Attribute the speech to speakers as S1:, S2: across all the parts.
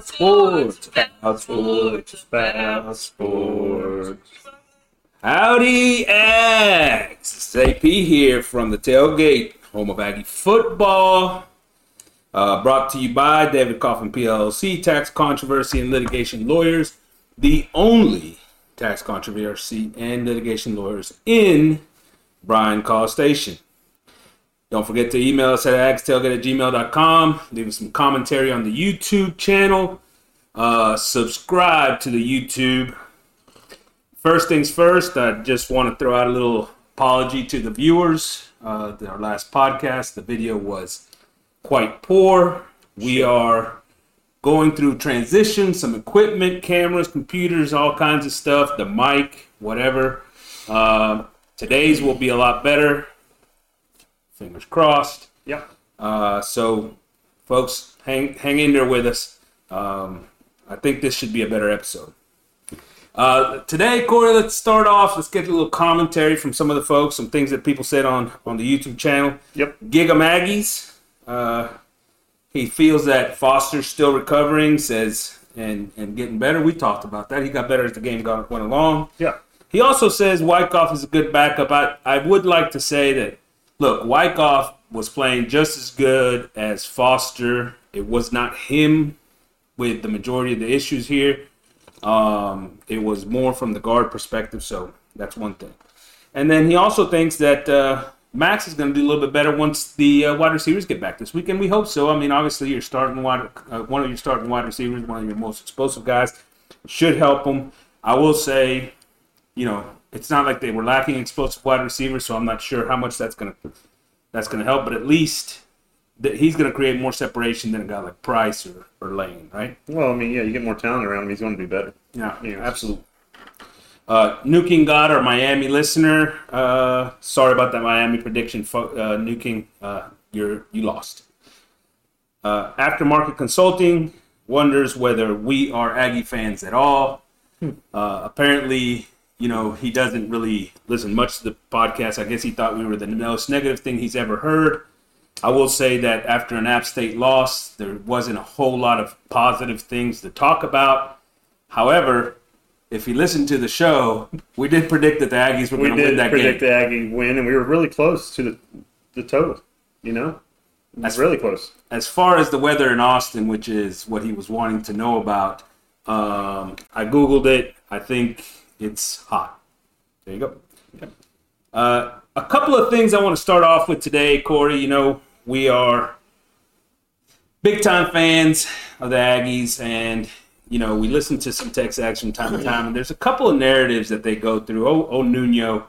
S1: Sports, sports, sports. Howdy, Ags! It's AP here from the tailgate, home of Aggie football. Uh, brought to you by David Coffin PLC, tax controversy and litigation lawyers, the only tax controversy and litigation lawyers in Bryan College Station. Don't forget to email us at agstailgate at gmail.com. Leave us some commentary on the YouTube channel. Uh, subscribe to the YouTube. First things first, I just want to throw out a little apology to the viewers. Uh, our last podcast, the video was quite poor. We are going through transition, some equipment, cameras, computers, all kinds of stuff, the mic, whatever. Uh, today's will be a lot better. Fingers crossed.
S2: Yeah.
S1: Uh, so, folks, hang hang in there with us. Um, I think this should be a better episode. Uh, today, Corey, let's start off. Let's get a little commentary from some of the folks, some things that people said on on the YouTube channel.
S2: Yep.
S1: Giga Maggies. Uh, he feels that Foster's still recovering, says, and and getting better. We talked about that. He got better as the game got, went along.
S2: Yeah.
S1: He also says Wykoff is a good backup. I, I would like to say that, look, Wykoff was playing just as good as Foster. It was not him with the majority of the issues here. Um, it was more from the guard perspective, so that's one thing. And then he also thinks that uh, Max is going to do a little bit better once the uh, wide receivers get back this weekend. we hope so. I mean, obviously, you're starting wide, uh, one of your starting wide receivers, one of your most explosive guys, should help him. I will say, you know, it's not like they were lacking explosive wide receivers, so I'm not sure how much that's going to that's to help. But at least that he's going to create more separation than a guy like Price or, or Lane, right?
S2: Well, I mean, yeah, you get more talent around him, he's going to be better.
S1: Yeah,
S2: Yeah.
S1: absolutely. Uh, Nuking God, our Miami listener. Uh, sorry about that Miami prediction, fo- uh, Nuking. Uh, you're you lost. Uh, Aftermarket Consulting wonders whether we are Aggie fans at all. Uh, apparently, you know he doesn't really listen much to the podcast. I guess he thought we were the most negative thing he's ever heard. I will say that after an App State loss, there wasn't a whole lot of positive things to talk about. However, if you listen to the show, we did predict that the Aggies were
S2: We
S1: going to win that game.
S2: We did predict the Aggie win, and we were really close to the, the total, you know? That's really close.
S1: As far as the weather in Austin, which is what he was wanting to know about, um, I googled it. I think it's hot. There you go. Uh, a couple of things I want to start off with today, Corey. You know, we are big time fans of the Aggies, and you know we listen to some Tex Action time to time, and there's a couple of narratives that they go through. Oh, oh Nuno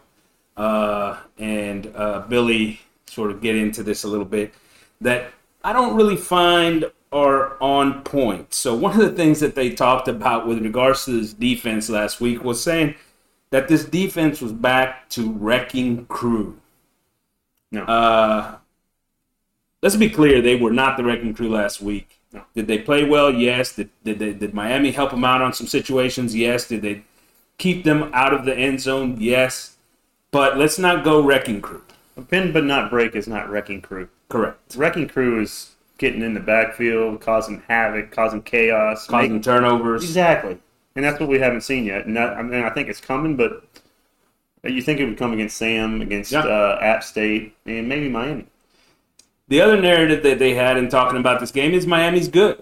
S1: uh, and uh, Billy sort of get into this a little bit that I don't really find are on point. So one of the things that they talked about with regards to this defense last week was saying that this defense was back to wrecking crew.
S2: No.
S1: Uh, let's be clear, they were not the wrecking crew last week.
S2: No.
S1: Did they play well? Yes. Did, did, they, did Miami help them out on some situations? Yes. Did they keep them out of the end zone? Yes. But let's not go wrecking crew.
S2: A pin but not break is not wrecking crew.
S1: Correct.
S2: Wrecking crew is getting in the backfield, causing havoc, causing chaos.
S1: Causing
S2: making-
S1: turnovers.
S2: Exactly. And that's what we haven't seen yet. And that, I mean, I think it's coming, but you think it would come against Sam, against
S1: Yeah.
S2: uh, App State, and maybe Miami.
S1: The other narrative that they had in talking about this game is Miami's good.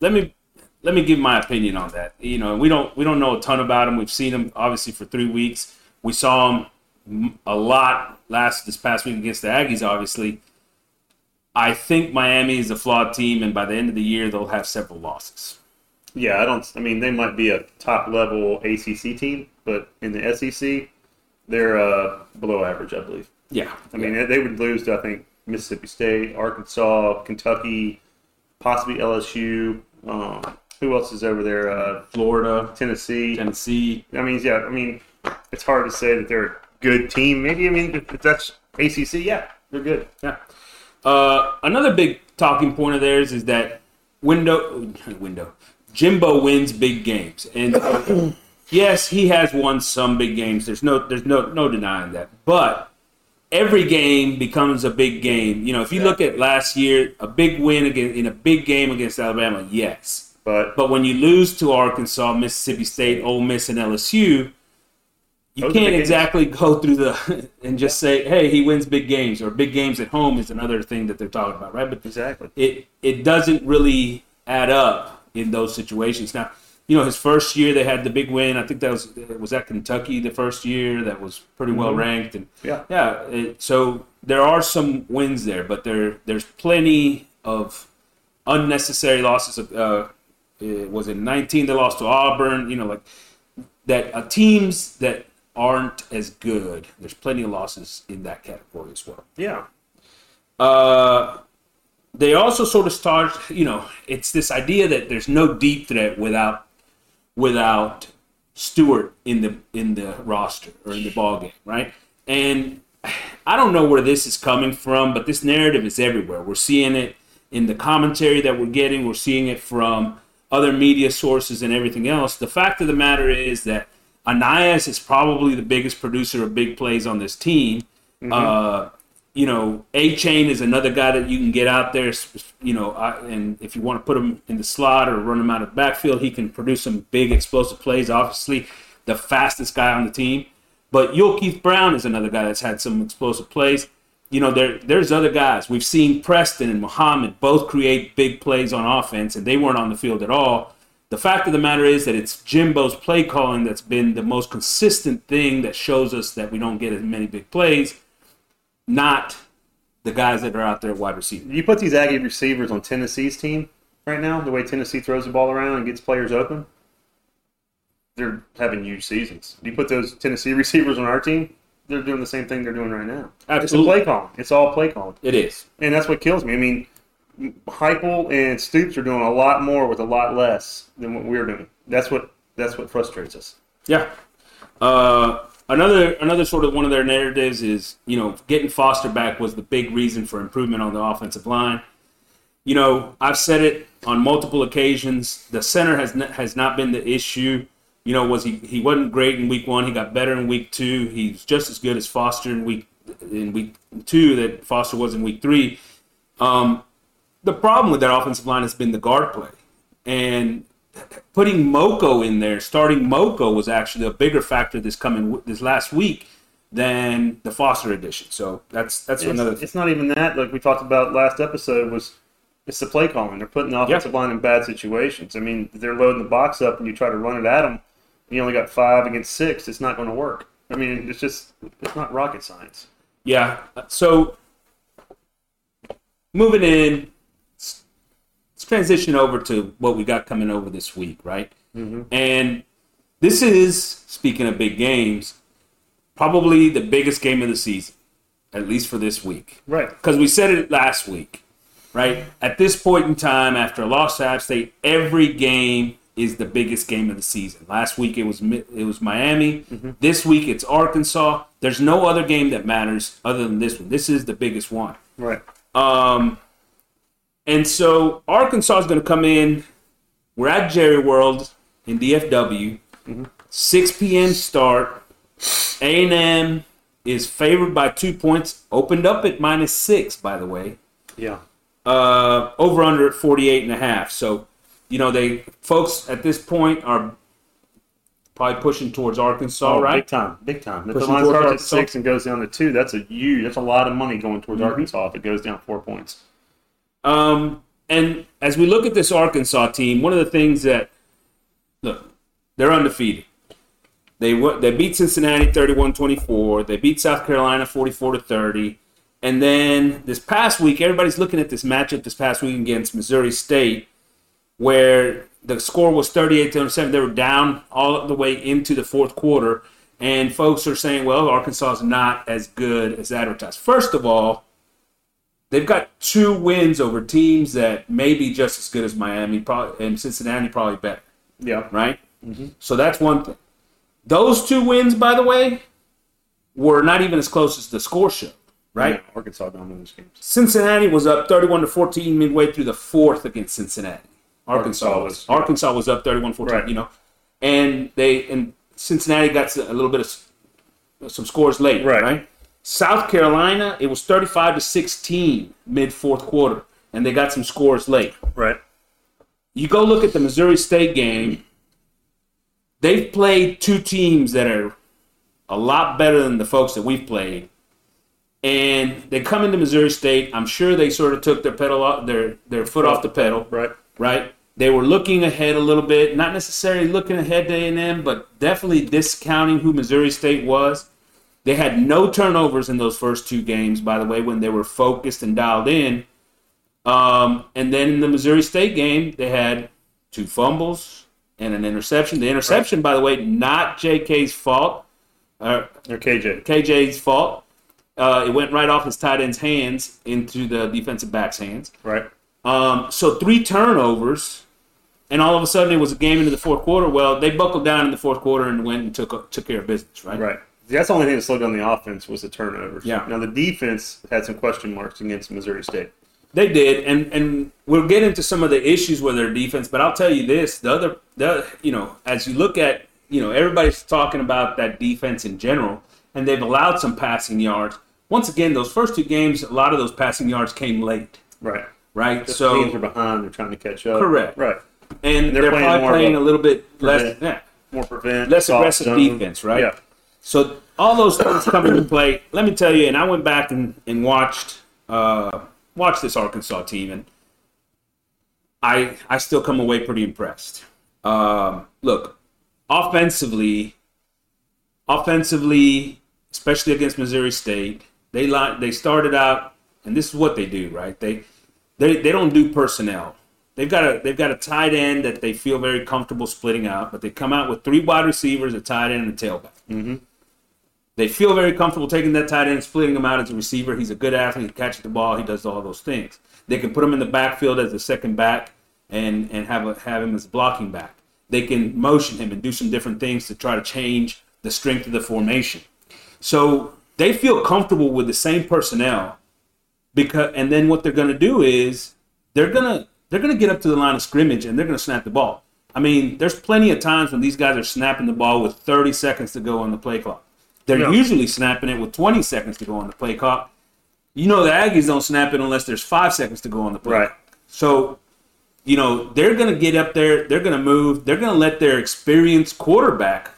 S1: Let me let me give my opinion on that. You know, we don't we don't know a ton about them. We've seen them obviously for three weeks. We saw them a lot last this past week against the Aggies. Obviously, I think Miami is a flawed team, and by the end of the year, they'll have several losses.
S2: Yeah, I don't. I mean, they might be a top level ACC team, but in the SEC, they're uh, below average, I believe.
S1: Yeah,
S2: I mean, they- they would lose to I think Mississippi State, Arkansas, Kentucky, possibly LSU. Um, who else is over there? Uh,
S1: Florida,
S2: Tennessee.
S1: Tennessee.
S2: I mean, yeah. I mean, it's hard to say that they're a good team. Maybe I mean, if that's ACC, yeah, they're good.
S1: Yeah. Uh, another big talking point of theirs is that window window Jimbo wins big games, and yes, he has won some big games. There's no there's no no denying that, but every game becomes a big game. You know, if you look at last year, a big win against in a big game against Alabama, yes.
S2: But
S1: But when you lose to Arkansas, Mississippi State, Ole Miss, and LSU, you can't exactly go through the and just say, "Hey, he wins big games," or "big games at home" is another thing that they're talking about, right? But
S2: exactly.
S1: it it doesn't really add up in those situations. Now, you know, his first year they had the big win. I think that was was that Kentucky the first year that was pretty well ranked, and
S2: Yeah.
S1: yeah. It, so there are some wins there, but there there's plenty of unnecessary losses. Of, uh, it was it 19 they lost to Auburn. You know, like that uh, teams that aren't as good. There's plenty of losses in that category as well.
S2: Yeah.
S1: Uh, they also sort of start, you know, it's this idea that there's no deep threat without without Stewart in the in the roster or in the ball game, right? And I don't know where this is coming from, but this narrative is everywhere. We're seeing it in the commentary that we're getting. We're seeing it from other media sources and everything else. The fact of the matter is that Ainias is probably the biggest producer of big plays on this team. Uh, you know, Achane is another guy that you can get out there. You know, and if you want to put him in the slot or run him out of the backfield, he can produce some big explosive plays. Obviously, the fastest guy on the team. But Keith Brown is another guy that's had some explosive plays. You know, there there's other guys. We've seen Preston and Muhammad both create big plays on offense, and they weren't on the field at all. The fact of the matter is that it's Jimbo's play calling that's been the most consistent thing that shows us that we don't get as many big plays, not the guys that are out there wide receiver.
S2: You put these Aggie receivers on Tennessee's team right now, the way Tennessee throws the ball around and gets players open, they're having huge seasons. You put those Tennessee receivers on our team, they're doing the same thing they're doing right now.
S1: Absolutely.
S2: It's a play calling. It's all play calling.
S1: It is.
S2: And that's what kills me. I mean, Heupel and Stoops are doing a lot more with a lot less than what we're doing. That's what that's what frustrates us.
S1: Yeah. Uh, another another sort of one of their narratives is you know getting Foster back was the big reason for improvement on the offensive line. You know I've said it on multiple occasions. The center has has not been the issue. You know was he he wasn't great in week one. He got better in week two. He's just as good as Foster in week in week two that Foster was in week three. Um, the problem with that offensive line has been the guard play, and putting Moko in there, starting Moko was actually a bigger factor this coming this last week than the Foster addition. So that's that's
S2: It's,
S1: another.
S2: it's not even that. Like we talked about last episode, was it's the play calling. They're putting the offensive line in bad situations. I mean, they're loading the box up, and you try to run it at them. You only got five against six. It's not going to work. I mean, it's just it's not rocket science.
S1: Yeah. So moving in, let's transition over to what we got coming over this week, right? And this is speaking of big games, probably the biggest game of the season, at least for this week.
S2: Right.
S1: because we said it last week, right? At this point in time, after a loss to App State, every game is the biggest game of the season. Last week it was it was Miami. This week it's Arkansas. There's no other game that matters other than this one. This is the biggest one.
S2: Right.
S1: Um, and so Arkansas is going to come in. We're at Jerry World in DFW. 6 p.m. start. A&M is favored by two points. Opened up at minus six, by the way.
S2: Yeah.
S1: Uh, over under at 48 and a half. So, you know, they folks at this point are probably pushing towards Arkansas,
S2: Oh,
S1: right?
S2: Big time. Big time. If the
S1: Pushing
S2: line
S1: towards
S2: starts at six and goes down to two, that's a huge. That's a lot of money going towards Arkansas if it goes down four points.
S1: Um, and as we look at this Arkansas team, one of the things that look, they're undefeated. They they beat Cincinnati 31-24. They beat South Carolina 44 to 30. And then this past week, everybody's looking at this matchup this past week against Missouri State, where the score was 38 to 7. They were down all the way into the fourth quarter. And folks are saying, well, Arkansas is not as good as advertised. First of all, they've got two wins over teams that may be just as good as Miami, probably, and Cincinnati probably better,
S2: Yeah.
S1: right? Mm-hmm. So that's one thing. Those two wins, by the way, were not even as close as the score showed, right?
S2: Yeah, Arkansas win those games.
S1: Cincinnati was up 31 to 14 midway through the fourth against Cincinnati. Arkansas,
S2: Arkansas
S1: was.
S2: was-
S1: Arkansas was up 31-14,
S2: Right.
S1: you know. And they and Cincinnati got a little bit of some scores late,
S2: Right.
S1: right? South Carolina, it was 35 to 16 mid fourth quarter, and they got some scores late.
S2: Right.
S1: You go look at the Missouri State game. They've played two teams that are a lot better than the folks that we've played. And they come into Missouri State. I'm sure they sort of took their pedal off, their their foot off the pedal.
S2: Right.
S1: Right. They were looking ahead a little bit, not necessarily looking ahead to A&M, but definitely discounting who Missouri State was. They had no turnovers in those first two games, by the way, when they were focused and dialed in. Um, and then in the Missouri State game, they had two fumbles and an interception. The interception, by the way, not J.K.'s fault.
S2: Uh, or KJ.
S1: KJ's fault. Uh, it went right off his tight end's hands into the defensive back's hands.
S2: Right.
S1: Um, so three turnovers, and all of a sudden it was a game into the fourth quarter. Well, they buckled down in the fourth quarter and went and took took care of business. Right.
S2: Right. That's the only thing that slowed down the offense was the turnovers.
S1: Yeah.
S2: Now the defense had some question marks against Missouri State.
S1: They did, and and we'll get into some of the issues with their defense. But I'll tell you this: the other, the you know, as you look at, you know, everybody's talking about that defense in general, and they've allowed some passing yards. Once again, those first two games, a lot of those passing yards came late.
S2: Right.
S1: Right.
S2: The
S1: so
S2: teams are behind; they're trying to catch up.
S1: Correct.
S2: Right.
S1: And, and they're, they're playing probably playing a, a, little bit less, yeah,
S2: more prevent,
S1: less aggressive zone. defense, right?
S2: Yeah.
S1: So all those things come into play. Let me tell you, and I went back and, and watched uh, watched this Arkansas team, and I I still come away pretty impressed. Um, look, offensively, offensively, especially against Missouri State, they they started out, and this is what they do, right? They they they don't do personnel. They've got a they've got a tight end that they feel very comfortable splitting out, but they come out with three wide receivers, a tight end, and a tailback.
S2: Mm-hmm.
S1: They feel very comfortable taking that tight end, splitting him out as a receiver. He's a good athlete. He catches the ball. He does all those things. They can put him in the backfield as a second back and and have a, have him as a blocking back. They can motion him and do some different things to try to change the strength of the formation. So they feel comfortable with the same personnel because and then what they're going to do is they're going to they're going to get up to the line of scrimmage and they're going to snap the ball. I mean, there's plenty of times when these guys are snapping the ball with 30 seconds to go on the play clock. They're usually snapping it with 20 seconds to go on the play clock. You know the Aggies don't snap it unless there's five seconds to go on the play.
S2: Right.
S1: So, you know they're going to get up there. They're going to move. They're going to let their experienced quarterback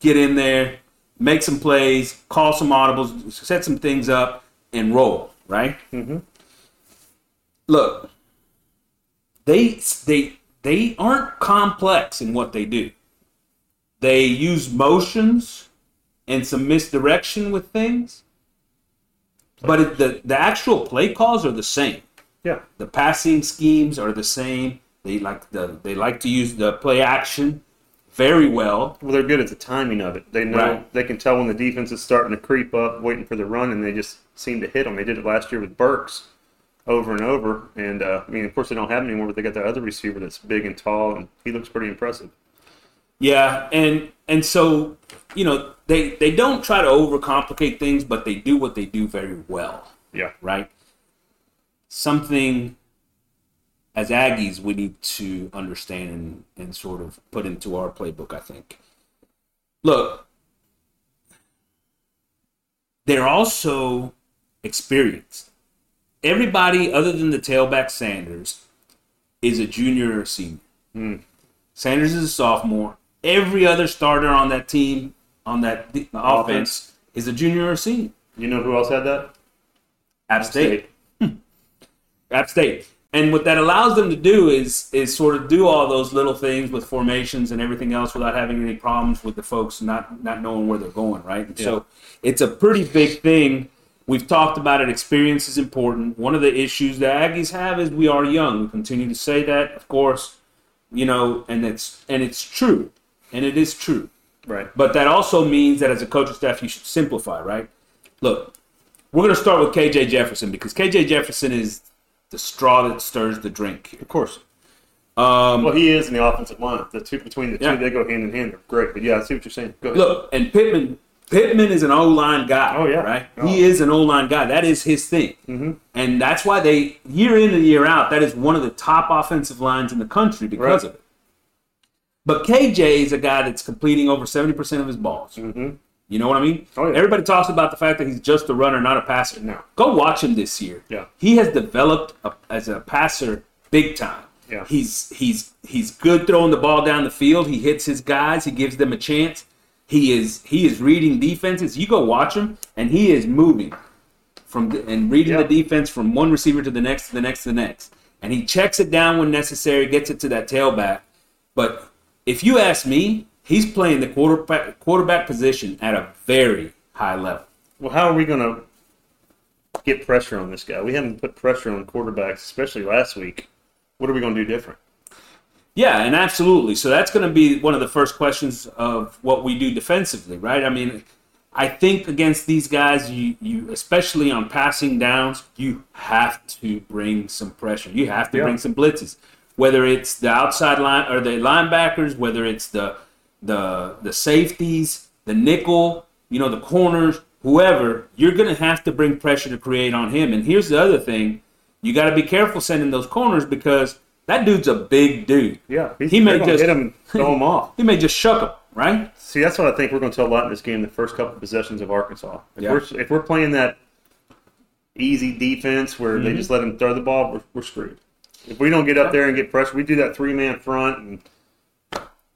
S1: get in there, make some plays, call some audibles, set some things up, and roll. Right.
S2: Mm-hmm.
S1: Look, they they they aren't complex in what they do. They use motions and some misdirection with things. But it, the the actual play calls are the same.
S2: Yeah.
S1: The passing schemes are the same. They like the they like to use the play action very well.
S2: Well, they're good at the timing of it. They know right. they can tell when the defense is starting to creep up, waiting for the run, and they just seem to hit them. They did it last year with Burks over and over. And uh, I mean, of course, they don't have him anymore, but they got the other receiver that's big and tall, and he looks pretty impressive.
S1: Yeah, and and so you know they they don't try to overcomplicate things, but they do what they do very well.
S2: Yeah.
S1: Right. Something as Aggies we need to understand and, and sort of put into our playbook. I think. Look, they're also experienced. Everybody other than the tailback Sanders is a junior or senior.
S2: Mm.
S1: Sanders is a sophomore. Every other starter on that team on that offense, offense is a junior or senior.
S2: You know who else had that?
S1: App State. State. Hmm. App State. And what that allows them to do is is sort of do all those little things with formations and everything else without having any problems with the folks not not knowing where they're going, right? Yeah. So it's a pretty big thing. We've talked about it. Experience is important. One of the issues the Aggies have is we are young. We continue to say that, of course, you know, and it's and it's true, and it is true.
S2: Right.
S1: But that also means that as a coaching staff, you should simplify, right? Look, we're going to start with KJ Jefferson because KJ Jefferson is the straw that stirs the drink.
S2: Of course.
S1: Um,
S2: well, he is in the offensive line. The two between the two, they go hand in hand. They're great. But yeah, I see what you're saying. Go ahead.
S1: Look, and Pittman, Pittman is an O line guy.
S2: Oh yeah,
S1: right.
S2: Oh.
S1: He is an O line guy. That is his thing,
S2: mm-hmm.
S1: and that's why they year in and year out. That is one of the top offensive lines in the country because right. of it. But KJ is a guy that's completing over 70% of his balls.
S2: Mm-hmm.
S1: You know what I mean?
S2: Oh, yeah.
S1: Everybody talks about the fact that he's just a runner, not a passer.
S2: No.
S1: Go watch him this year.
S2: Yeah.
S1: He has developed a, as a passer big time.
S2: Yeah.
S1: He's he's he's good throwing the ball down the field. He hits his guys. He gives them a chance. He is he is reading defenses. You go watch him, and he is moving from the, and reading
S2: Yeah.
S1: the defense from one receiver to the next to the next to the next. And he checks it down when necessary, gets it to that tailback. But if you ask me, he's playing the quarterback quarterback position at a very high level.
S2: Well, how are we going to get pressure on this guy? We haven't put pressure on quarterbacks, especially last week. What are we going to do different?
S1: Yeah, and absolutely. So that's going to be one of the first questions of what we do defensively, right? I mean, I think against these guys, you, you especially on passing downs, you have to bring some pressure. You have to
S2: Yeah.
S1: bring some blitzes, whether it's the outside line or the linebackers, whether it's the the the safeties, the nickel, you know, the corners, whoever. You're going to have to bring pressure to create on him. And here's the other thing: you got to be careful sending those corners because that dude's a big dude.
S2: Yeah,
S1: He may just-
S2: hit him, throw him off.
S1: He may just shuck him, right?
S2: See, that's what I think we're going to tell a lot in this game. The first couple of possessions of Arkansas. If,
S1: Yeah.
S2: we're, if we're playing that easy defense where
S1: Mm-hmm.
S2: they just let him throw the ball, we're, we're screwed. If we don't get up there and get pressure, we do that three man front, and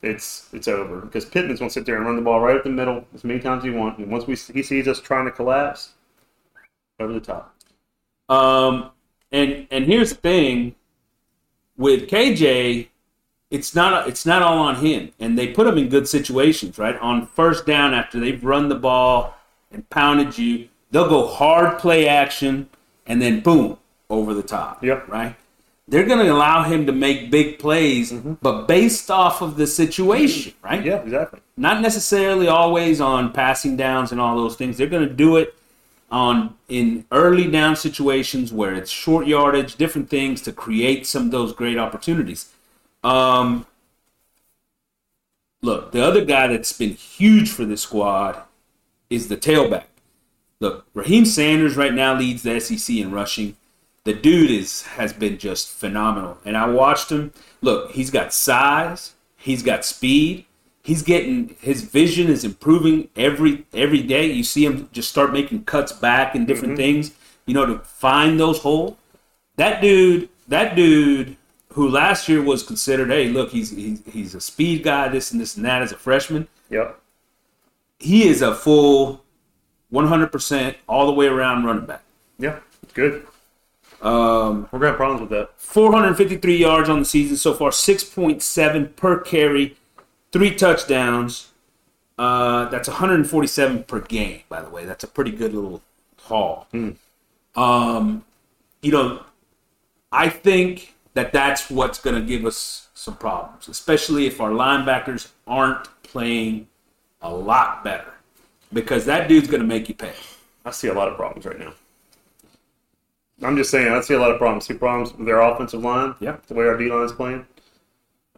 S2: it's it's over because Pittman's going to sit there and run the ball right up the middle as many times as he wants. And once we he sees us trying to collapse, over the top.
S1: Um, and and here's the thing with KJ, it's not it's not all on him, and they put him in good situations, right? On first down after they've run the ball and pounded you, they'll go hard play action, and then boom over the top.
S2: Yep.
S1: Right. They're going to allow him to make big plays, but based off of the situation, right?
S2: Yeah, exactly.
S1: not necessarily always on passing downs and all those things. They're going to do it on in early down situations where it's short yardage, different things to create some of those great opportunities. Um, look, the other guy that's been huge for this squad is the tailback. Look, Raheem Sanders right now leads the SEC in rushing. The dude is has been just phenomenal, and I watched him. Look, he's got size, he's got speed, he's getting his vision is improving every every day. You see him just start making cuts back and different mm-hmm. things, you know, to find those holes. That dude, that dude who last year was considered, hey, look, he's he's, he's a speed guy, this and this and that as a freshman.
S2: Yep.
S1: He is a full 100% all the way around running back.
S2: Yeah. Good.
S1: Um,
S2: We're gonna have problems with that.
S1: 453 yards on the season so far, 6.7 per carry, three touchdowns. Uh, that's 147 per game, by the way. That's a pretty good little haul. Um, you know, I think that that's what's going to give us some problems, especially if our linebackers aren't playing a lot better, because that dude's going to make you pay.
S2: I see a lot of problems right now. I'm just saying, I see a lot of problems. See problems with their offensive line.
S1: Yeah.
S2: The way our D line is playing.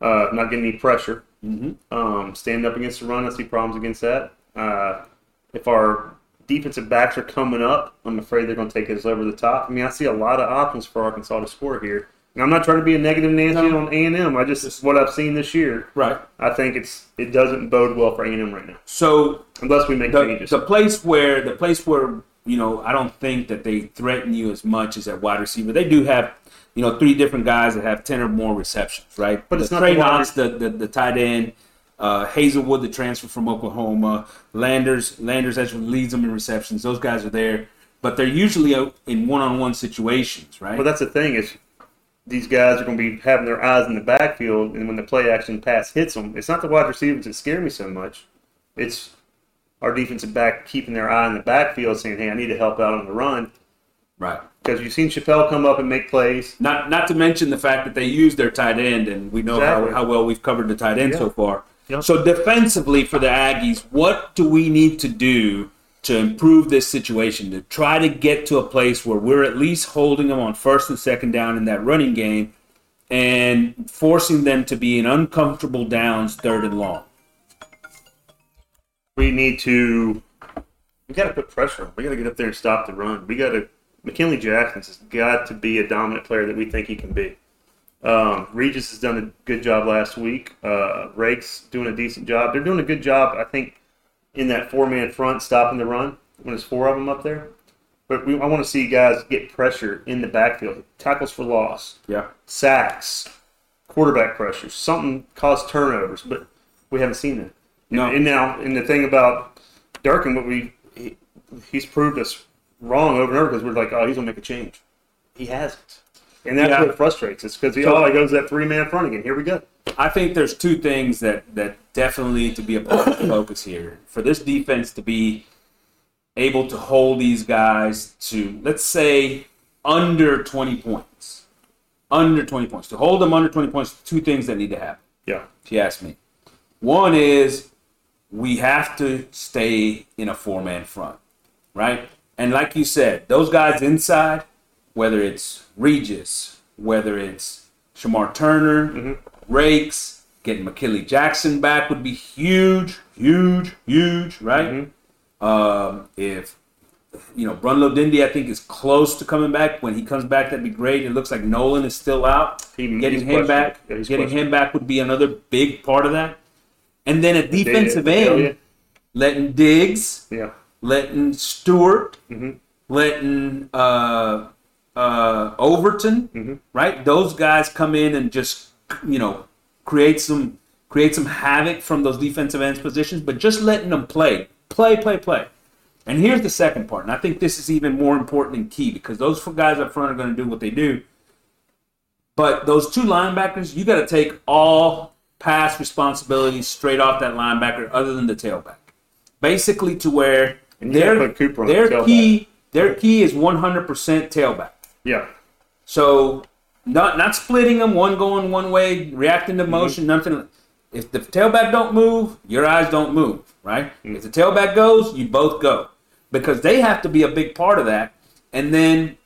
S2: Uh, not getting any pressure.
S1: Mm-hmm.
S2: Um, standing up against the run, I see problems against that. Uh, if our defensive backs are coming up, I'm afraid they're going to take us over the top. I mean, I see a lot of options for Arkansas to score here. And I'm not trying to be a negative Nancy
S1: No.
S2: on A&M. I just what I've seen this year.
S1: Right.
S2: I think it's it doesn't bode well for A&M right now,
S1: So
S2: unless we make
S1: the,
S2: changes.
S1: the place where the place where you know I don't think that they threaten you as much as at wide receiver. They do have you know three different guys that have ten or more receptions, right?
S2: But it's not
S1: Trey
S2: the
S1: Knox, the, the the tight end, uh, Haselwood, the transfer from Oklahoma, Landers, Landers actually leads them in receptions. Those guys are there, but they're usually out in one-on-one situations, right?
S2: Well, that's the thing is these guys are going to be having their eyes in the backfield, and when the play action pass hits them, it's not the wide receivers that scare me so much. It's our defensive back keeping their eye on the backfield, saying, "Hey, I need to help out on the run."
S1: right.
S2: Because you've seen Chappell come up and make plays.
S1: Not not to mention the fact that they use their tight end, and we know
S2: Exactly.
S1: how, how well we've covered the tight end
S2: Yeah.
S1: so far.
S2: Yeah.
S1: So defensively for the Aggies, what do we need to do to improve this situation? To try to get to a place where we're at least holding them on first and second down in that running game, and forcing them to be in uncomfortable downs, third and long.
S2: We need to. We got to put pressure on. We got to get up there and stop the run. We got to. McKinnley Jackson's has got to be a dominant player that we think he can be. Um, Regis has done a good job last week. Uh, Rake's doing a decent job. They're doing a good job, I think, in that four man front stopping the run when there's four of them up there. But we, I want to see guys get pressure in the backfield, tackles for loss,
S1: Yeah.
S2: sacks, quarterback pressure, something cause turnovers, but we haven't seen that.
S1: No.
S2: And, and now, and the thing about Durkin, what we he, he's proved us wrong over and over because we're like, oh, he's gonna make a change. He hasn't, and that's
S1: Yeah.
S2: what frustrates us because he oh, he goes that three man front again. Here we go.
S1: I think there's two things that that definitely need to be a part of the focus here for this defense to be able to hold these guys to let's say under 20 points. Under 20 points. To hold them under 20 points, two things that need to happen.
S2: Yeah,
S1: If you ask me. One is we have to stay in a four man front, right? And like you said, those guys inside, whether it's Regis, whether it's Shemar Turner, Raikes, getting McKinnley Jackson back would be huge, huge, huge, right? Um, if you know Brunlo Dindy, I think is close to coming back. When he comes back, that'd be great. It looks like Nolen is still out.
S2: He-
S1: getting him back.
S2: Yeah,
S1: getting him back would be another big part of that. And then at defensive end,
S2: yeah.
S1: letting Diggs,
S2: yeah,
S1: letting Stewart,
S2: Mm-hmm.
S1: letting uh, uh, Overton,
S2: Mm-hmm.
S1: right? Those guys come in and just you know create some create some havoc from those defensive ends positions, but just letting them play, play, play, play. And here's the second part, and I think this is even more important and key because those four guys up front are going to do what they do. But those two linebackers, you got to take all pass responsibilities straight off that linebacker, other than the tailback. Basically, to where
S2: And you gotta
S1: their their
S2: the
S1: key their key is 100% tailback.
S2: yeah.
S1: So not not splitting them, one going one way, reacting to motion, nothing. If the tailback don't move, your eyes don't move, right? If the tailback goes, you both go, because they have to be a big part of that. And then,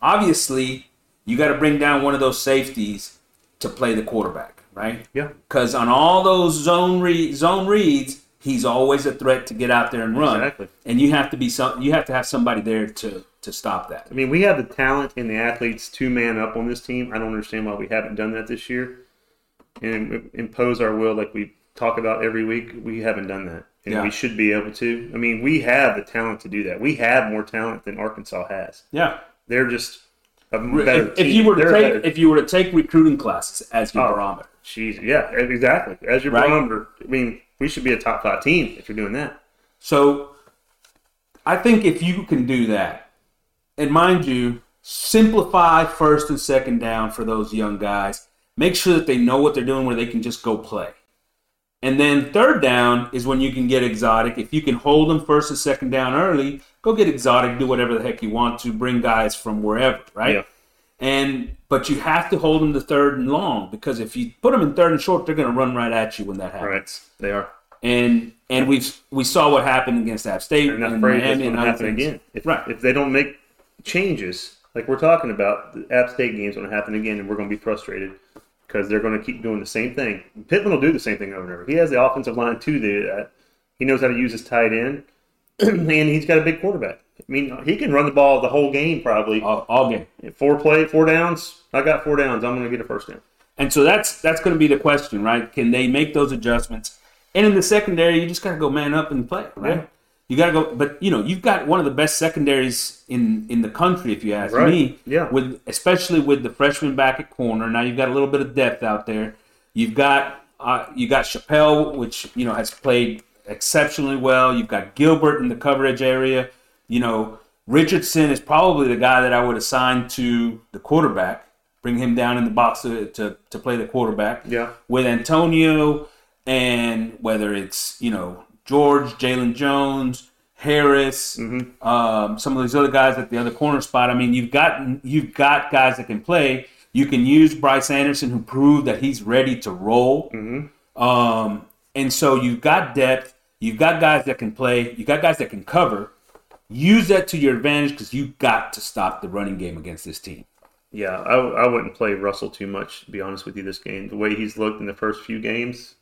S1: obviously, you got to bring down one of those safeties to play the quarterback, right?
S2: Yeah.
S1: Because on all those zone re- zone reads, he's always a threat to get out there and run.
S2: Exactly.
S1: And you have to be some. You have to have somebody there to to stop that.
S2: I mean, we have the talent and the athletes to man up on this team. I don't understand why we haven't done that this year and impose our will like we talk about every week. We haven't done that, and
S1: Yeah.
S2: we should be able to. I mean, we have the talent to do that. We have more talent than Arkansas has.
S1: Yeah.
S2: They're just better
S1: If, if you were to
S2: They're
S1: take
S2: better.
S1: if you were to take recruiting classes as your
S2: Oh.
S1: barometer,
S2: Jeez, yeah, exactly. As your
S1: Right.
S2: barometer, I mean, we should be a top five team if you're doing that.
S1: so I think if you can do that, and mind you, simplify first and second down for those young guys. Make sure that they know what they're doing, where they can just go play. And then third down is when you can get exotic. If you can hold them first and second down early, go get exotic, do whatever the heck you want to, bring guys from wherever, right?
S2: Yeah.
S1: And but you have to hold them to third and long because if you put them in third and short, they're going to run right at you when that happens.
S2: Right, they are.
S1: And and we've we saw what happened against App State and
S2: afraid
S1: Miami
S2: going
S1: and
S2: to happen
S1: things.
S2: again. If,
S1: Right.
S2: if they don't make changes, like we're talking about, the App State game's going to happen again, and we're going to be frustrated because they're going to keep doing the same thing. Pittman will do the same thing over and over. He has the offensive line to do that. Uh, he knows how to use his tight end, and he's got a big quarterback. I mean, he can run the ball the whole game probably.
S1: all, all game.
S2: Four play, four downs. I got four downs. I'm going to get a first down.
S1: And so that's that's going to be the question, right? Can they make those adjustments? And in the secondary, you just got to go man up and play, right?
S2: Yeah.
S1: You got to go, but you know, you've got one of the best secondaries in in the country, if you ask
S2: Right.
S1: me.
S2: Yeah.
S1: With especially with the freshman back at corner, now you've got a little bit of depth out there. You've got uh, you got Chappell, which you know has played exceptionally well. You've got Gilbert in the coverage area. You know, Richardson is probably the guy that I would assign to the quarterback. Bring him down in the box to, to, to play the quarterback
S2: Yeah.
S1: with Antonio and whether it's you know George, Jalen Jones, Harris, um, some of these other guys at the other corner spot. I mean, you've got you've got guys that can play. You can use Bryce Anderson, who proved that he's ready to roll. Um, and so you've got depth. You've got guys that can play. You've got guys that can cover. Use that to your advantage because you've got to stop the running game against this team.
S2: Yeah, I, I wouldn't play Russell too much, to be honest with you, this game. The way he's looked in the first few games,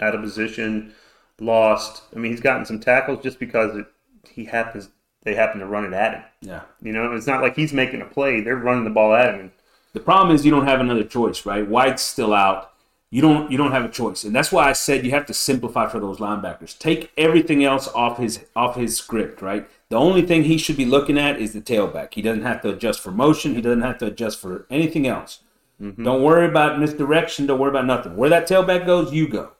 S2: out of position, lost. I mean, he's gotten some tackles just because it, he happens they happen to run it at him.
S1: Yeah.
S2: You know, it's not like he's making a play; they're running the ball at him.
S1: The problem is you don't have another choice, right? White's still out, you don't you don't have a choice, and that's why I said you have to simplify for those linebackers. Take everything else off his off his script, right? The only thing he should be looking at is the tailback. He doesn't have to adjust for motion. He doesn't have to adjust for anything else. Mm-hmm. Don't worry about misdirection. Don't worry about nothing. Where that tailback goes, you go.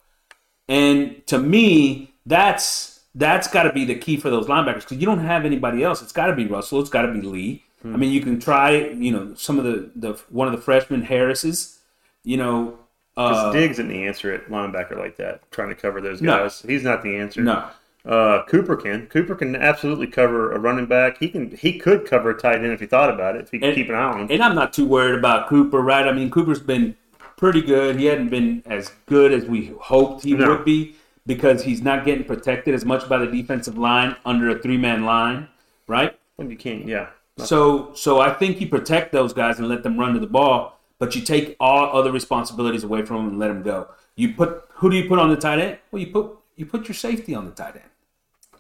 S1: And to me, that's that's got to be the key for those linebackers because you don't have anybody else. It's got to be Russell. It's got to be Lee. Mm-hmm. I mean, you can try, you know, some of the the one of the freshmen Harris's. You know,
S2: uh, Diggs isn't the answer at linebacker like that, trying to cover those guys. No. He's not the answer.
S1: No.
S2: Uh, Cooper can. Cooper can absolutely cover a running back. He can. He could cover a tight end if he thought about it. If he could keep an eye on him.
S1: And I'm not too worried about Cooper, right? I mean, Cooper's been pretty good. He hadn't been as good as we hoped he no. would be because he's not getting protected as much by the defensive line under a three man line, right?
S2: When you can't, yeah.
S1: So, so I think you protect those guys and let them run to the ball, but you take all other responsibilities away from them and let them go. You put who do you put on the tight end? Well, you put you put your safety on the tight end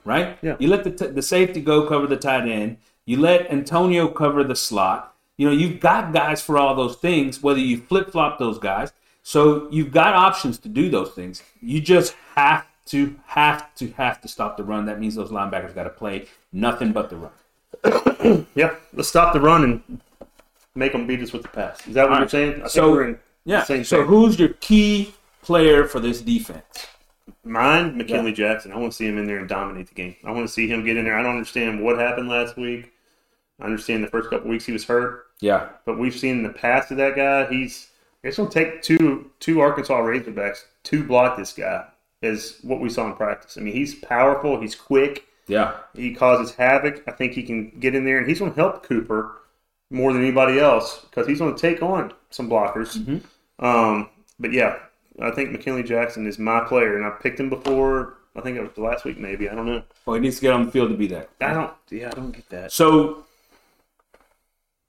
S1: right?
S2: Yeah.
S1: You let the, t- the safety go cover the tight end. You let Antonio cover the slot. You know, you've got guys for all those things, whether you flip flop those guys. So you've got options to do those things. You just have to, have to, have to stop the run. That means those linebackers got to play nothing but the
S2: run. yeah, let's stop the run and make them beat us with the pass. Is that what all you're saying?
S1: I so, yeah. So who's your key player for this defense?
S2: Mine, McKinnley yeah. Jackson. I want to see him in there and dominate the game. I want to see him get in there. I don't understand what happened last week. I understand the first couple weeks he was hurt.
S1: Yeah.
S2: But we've seen the past of that guy. He's it's gonna take two two Arkansas Razorbacks to block this guy, is what we saw in practice. I mean, he's powerful, he's quick.
S1: Yeah.
S2: He causes havoc. I think he can get in there and he's gonna help Cooper more than anybody else because he's gonna take on some blockers. Mm-hmm. Um, but yeah, I think McKinnley Jackson is my player, and I picked him before. I think it was the last week, maybe. I don't know.
S1: Well, he needs to get on the field to be that.
S2: I don't. Yeah, I don't get that.
S1: So,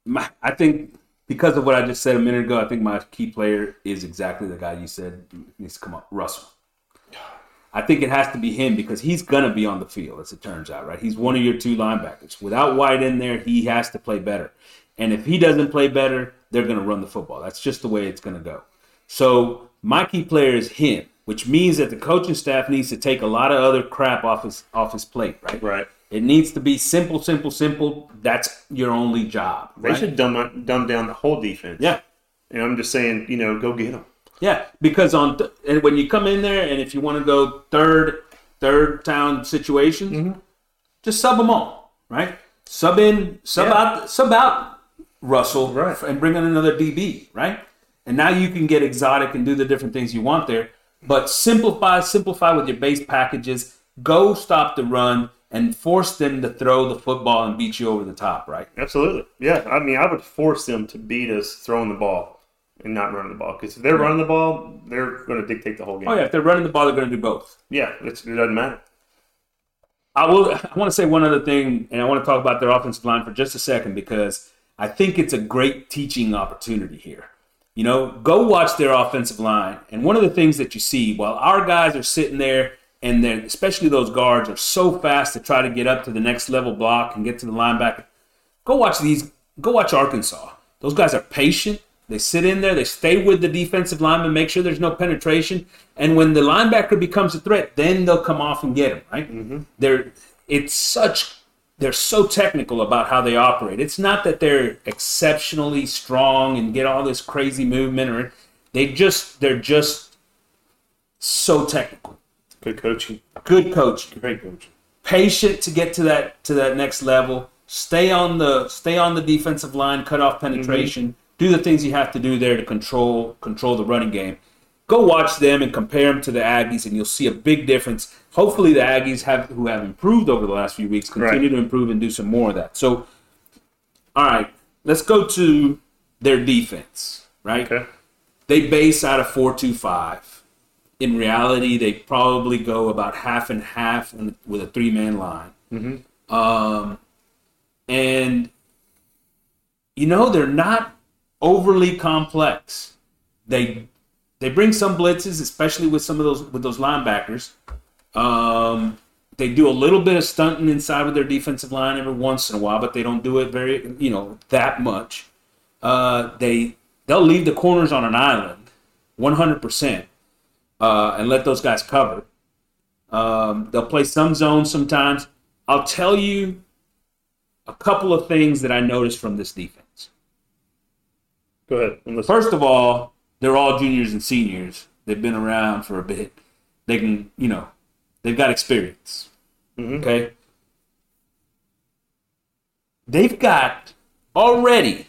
S1: my, I think because of what I just said a minute ago, I think my key player is exactly the guy you said needs to come up, Russell. I think it has to be him because he's gonna be on the field, as it turns out, right? He's one of your two linebackers. Without White in there, he has to play better. And if he doesn't play better, they're gonna run the football. That's just the way it's gonna go. So my key player is him, which means that the coaching staff needs to take a lot of other crap off his off his plate, right?
S2: Right.
S1: It needs to be simple, simple, simple. That's your only job.
S2: Right? They should dumb dumb down the whole defense.
S1: Yeah.
S2: And I'm just saying, you know, go get them.
S1: Yeah, because on th- and when you come in there, and if you want to go third third down situations, mm-hmm. just sub them all, right? Sub in, sub yeah. out, sub out Russell,
S2: right.
S1: and bring in another DB, right? And now you can get exotic and do the different things you want there. But simplify, simplify with your base packages. Go stop the run and force them to throw the football and beat you over the top, right?
S2: Absolutely. Yeah. I mean, I would force them to beat us throwing the ball and not running the ball. Because if they're running the ball, they're going to dictate the whole game.
S1: Oh, yeah. If they're running the ball, they're going to do both.
S2: Yeah. it doesn't matter.
S1: I will. I want to say one other thing, and I want to talk about their offensive line for just a second because I think it's a great teaching opportunity here. You know, go watch their offensive line. And one of the things that you see while our guys are sitting there and then especially those guards are so fast to try to get up to the next level block and get to the linebacker. Go watch these go watch Arkansas. Those guys are patient. They sit in there, they stay with the defensive lineman, make sure there's no penetration. And when the linebacker becomes a threat, then they'll come off and get him, right? Mm-hmm. They're it's such they're so technical about how they operate. It's not that they're exceptionally strong and get all this crazy movement or they just they're just so technical.
S2: Good coaching.
S1: Good coaching.
S2: Great coaching.
S1: Patient to get to that to that next level. Stay on the stay on the defensive line, cut off penetration, mm-hmm. do the things you have to do there to control control the running game go watch them and compare them to the Aggies, and you'll see a big difference. Hopefully, the Aggies have who have improved over the last few weeks continue right. to improve and do some more of that. So, all right, let's go to their defense. Right?
S2: Okay.
S1: They base out of four two five. In reality, they probably go about half and half with a three man line.
S2: Mm-hmm.
S1: Um, and you know they're not overly complex. They they bring some blitzes, especially with some of those with those linebackers. Um, they do a little bit of stunting inside with their defensive line every once in a while, but they don't do it very, you know, that much. Uh, they they'll leave the corners on an island, 100%, uh, and let those guys cover. Um, they'll play some zones sometimes. I'll tell you a couple of things that I noticed from this defense.
S2: Go ahead.
S1: First of all, they're all juniors and seniors. They've been around for a bit. They can, you know, they've got experience. Mm-hmm. Okay. They've got already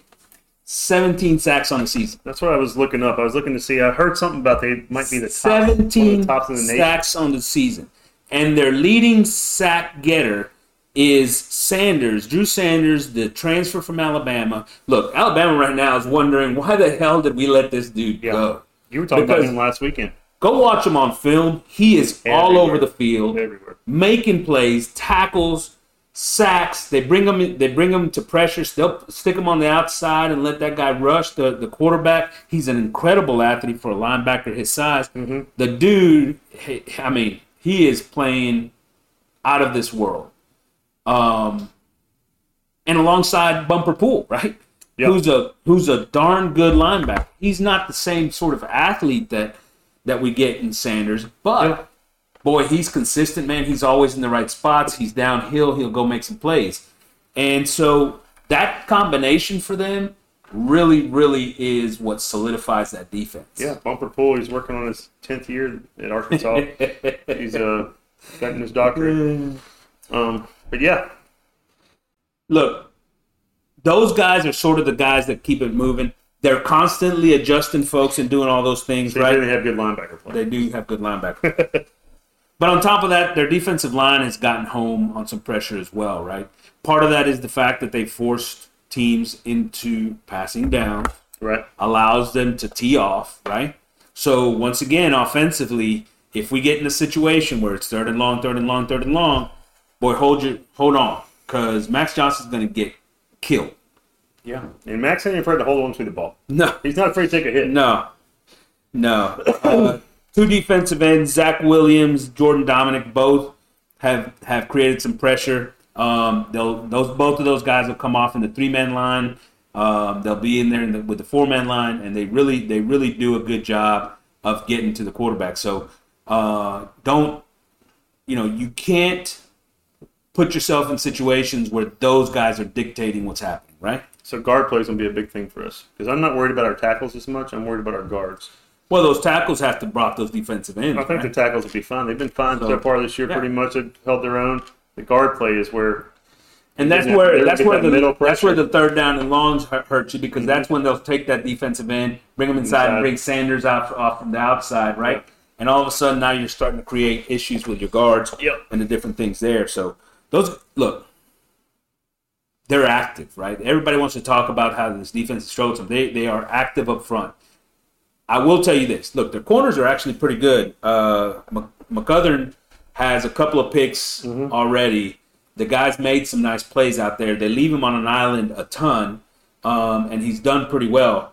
S1: 17 sacks on the season.
S2: That's what I was looking up. I was looking to see. I heard something about they might be the top,
S1: 17
S2: the tops in the
S1: sacks on the season, and their leading sack getter is Sanders, Drew Sanders, the transfer from Alabama. Look, Alabama right now is wondering why the hell did we let this dude yeah. go?
S2: You were talking because about him last weekend.
S1: Go watch him on film. He is Everywhere. all over the field, Everywhere. making plays, tackles, sacks. They bring him. They bring him to pressure. They'll stick him on the outside and let that guy rush the, the quarterback. He's an incredible athlete for a linebacker his size. Mm-hmm. The dude, I mean, he is playing out of this world. Um, and alongside Bumper Pool, right? Yep. Who's a who's a darn good linebacker. He's not the same sort of athlete that that we get in Sanders, but yep boy, he's consistent, man. He's always in the right spots. He's downhill. He'll go make some plays. And so that combination for them really, really is what solidifies that defense.
S2: Yeah, Bumper Pool, he's working on his 10th year at Arkansas. he's uh, getting his doctorate. Um, but yeah.
S1: Look, those guys are sort of the guys that keep it moving. They're constantly adjusting folks and doing all those things,
S2: they
S1: right?
S2: They have good linebacker play.
S1: They do have good linebacker. But on top of that, their defensive line has gotten home on some pressure as well, right? Part of that is the fact that they forced teams into passing down.
S2: Right.
S1: Allows them to tee off, right? So once again, offensively, if we get in a situation where it's third and long, third and long, third and long, boy, hold your hold on, because Max Johnson's going to get killed.
S2: Yeah, and Max ain't afraid to hold on to the ball.
S1: No,
S2: he's not afraid to take a hit.
S1: No, no. Uh, two defensive ends, Zach Williams, Jordan Domineck, both have have created some pressure. Um, they'll those both of those guys will come off in the three man line. Um, they'll be in there in the, with the four man line, and they really they really do a good job of getting to the quarterback. So uh, don't you know you can't put yourself in situations where those guys are dictating what's happening, right?
S2: So guard play is gonna be a big thing for us because I'm not worried about our tackles as much. I'm worried about our guards.
S1: Well, those tackles have to block those defensive ends.
S2: I think
S1: right?
S2: the tackles will be fine. They've been fine so, so far this year. Yeah. Pretty much have held their own. The guard play is where,
S1: and that's where that's where that the that's where the third down and longs hurt you because mm-hmm. that's when they'll take that defensive end, bring them inside, inside. and bring Sanders out off from the outside, right? Yep. And all of a sudden now you're starting to create issues with your guards
S2: yep.
S1: and the different things there. So those look, they're active, right? Everybody wants to talk about how this defense struggles. They they are active up front. I will tell you this. Look, their corners are actually pretty good. Uh, McGlothern has a couple of picks mm-hmm. already. The guy's made some nice plays out there. They leave him on an island a ton, um, and he's done pretty well.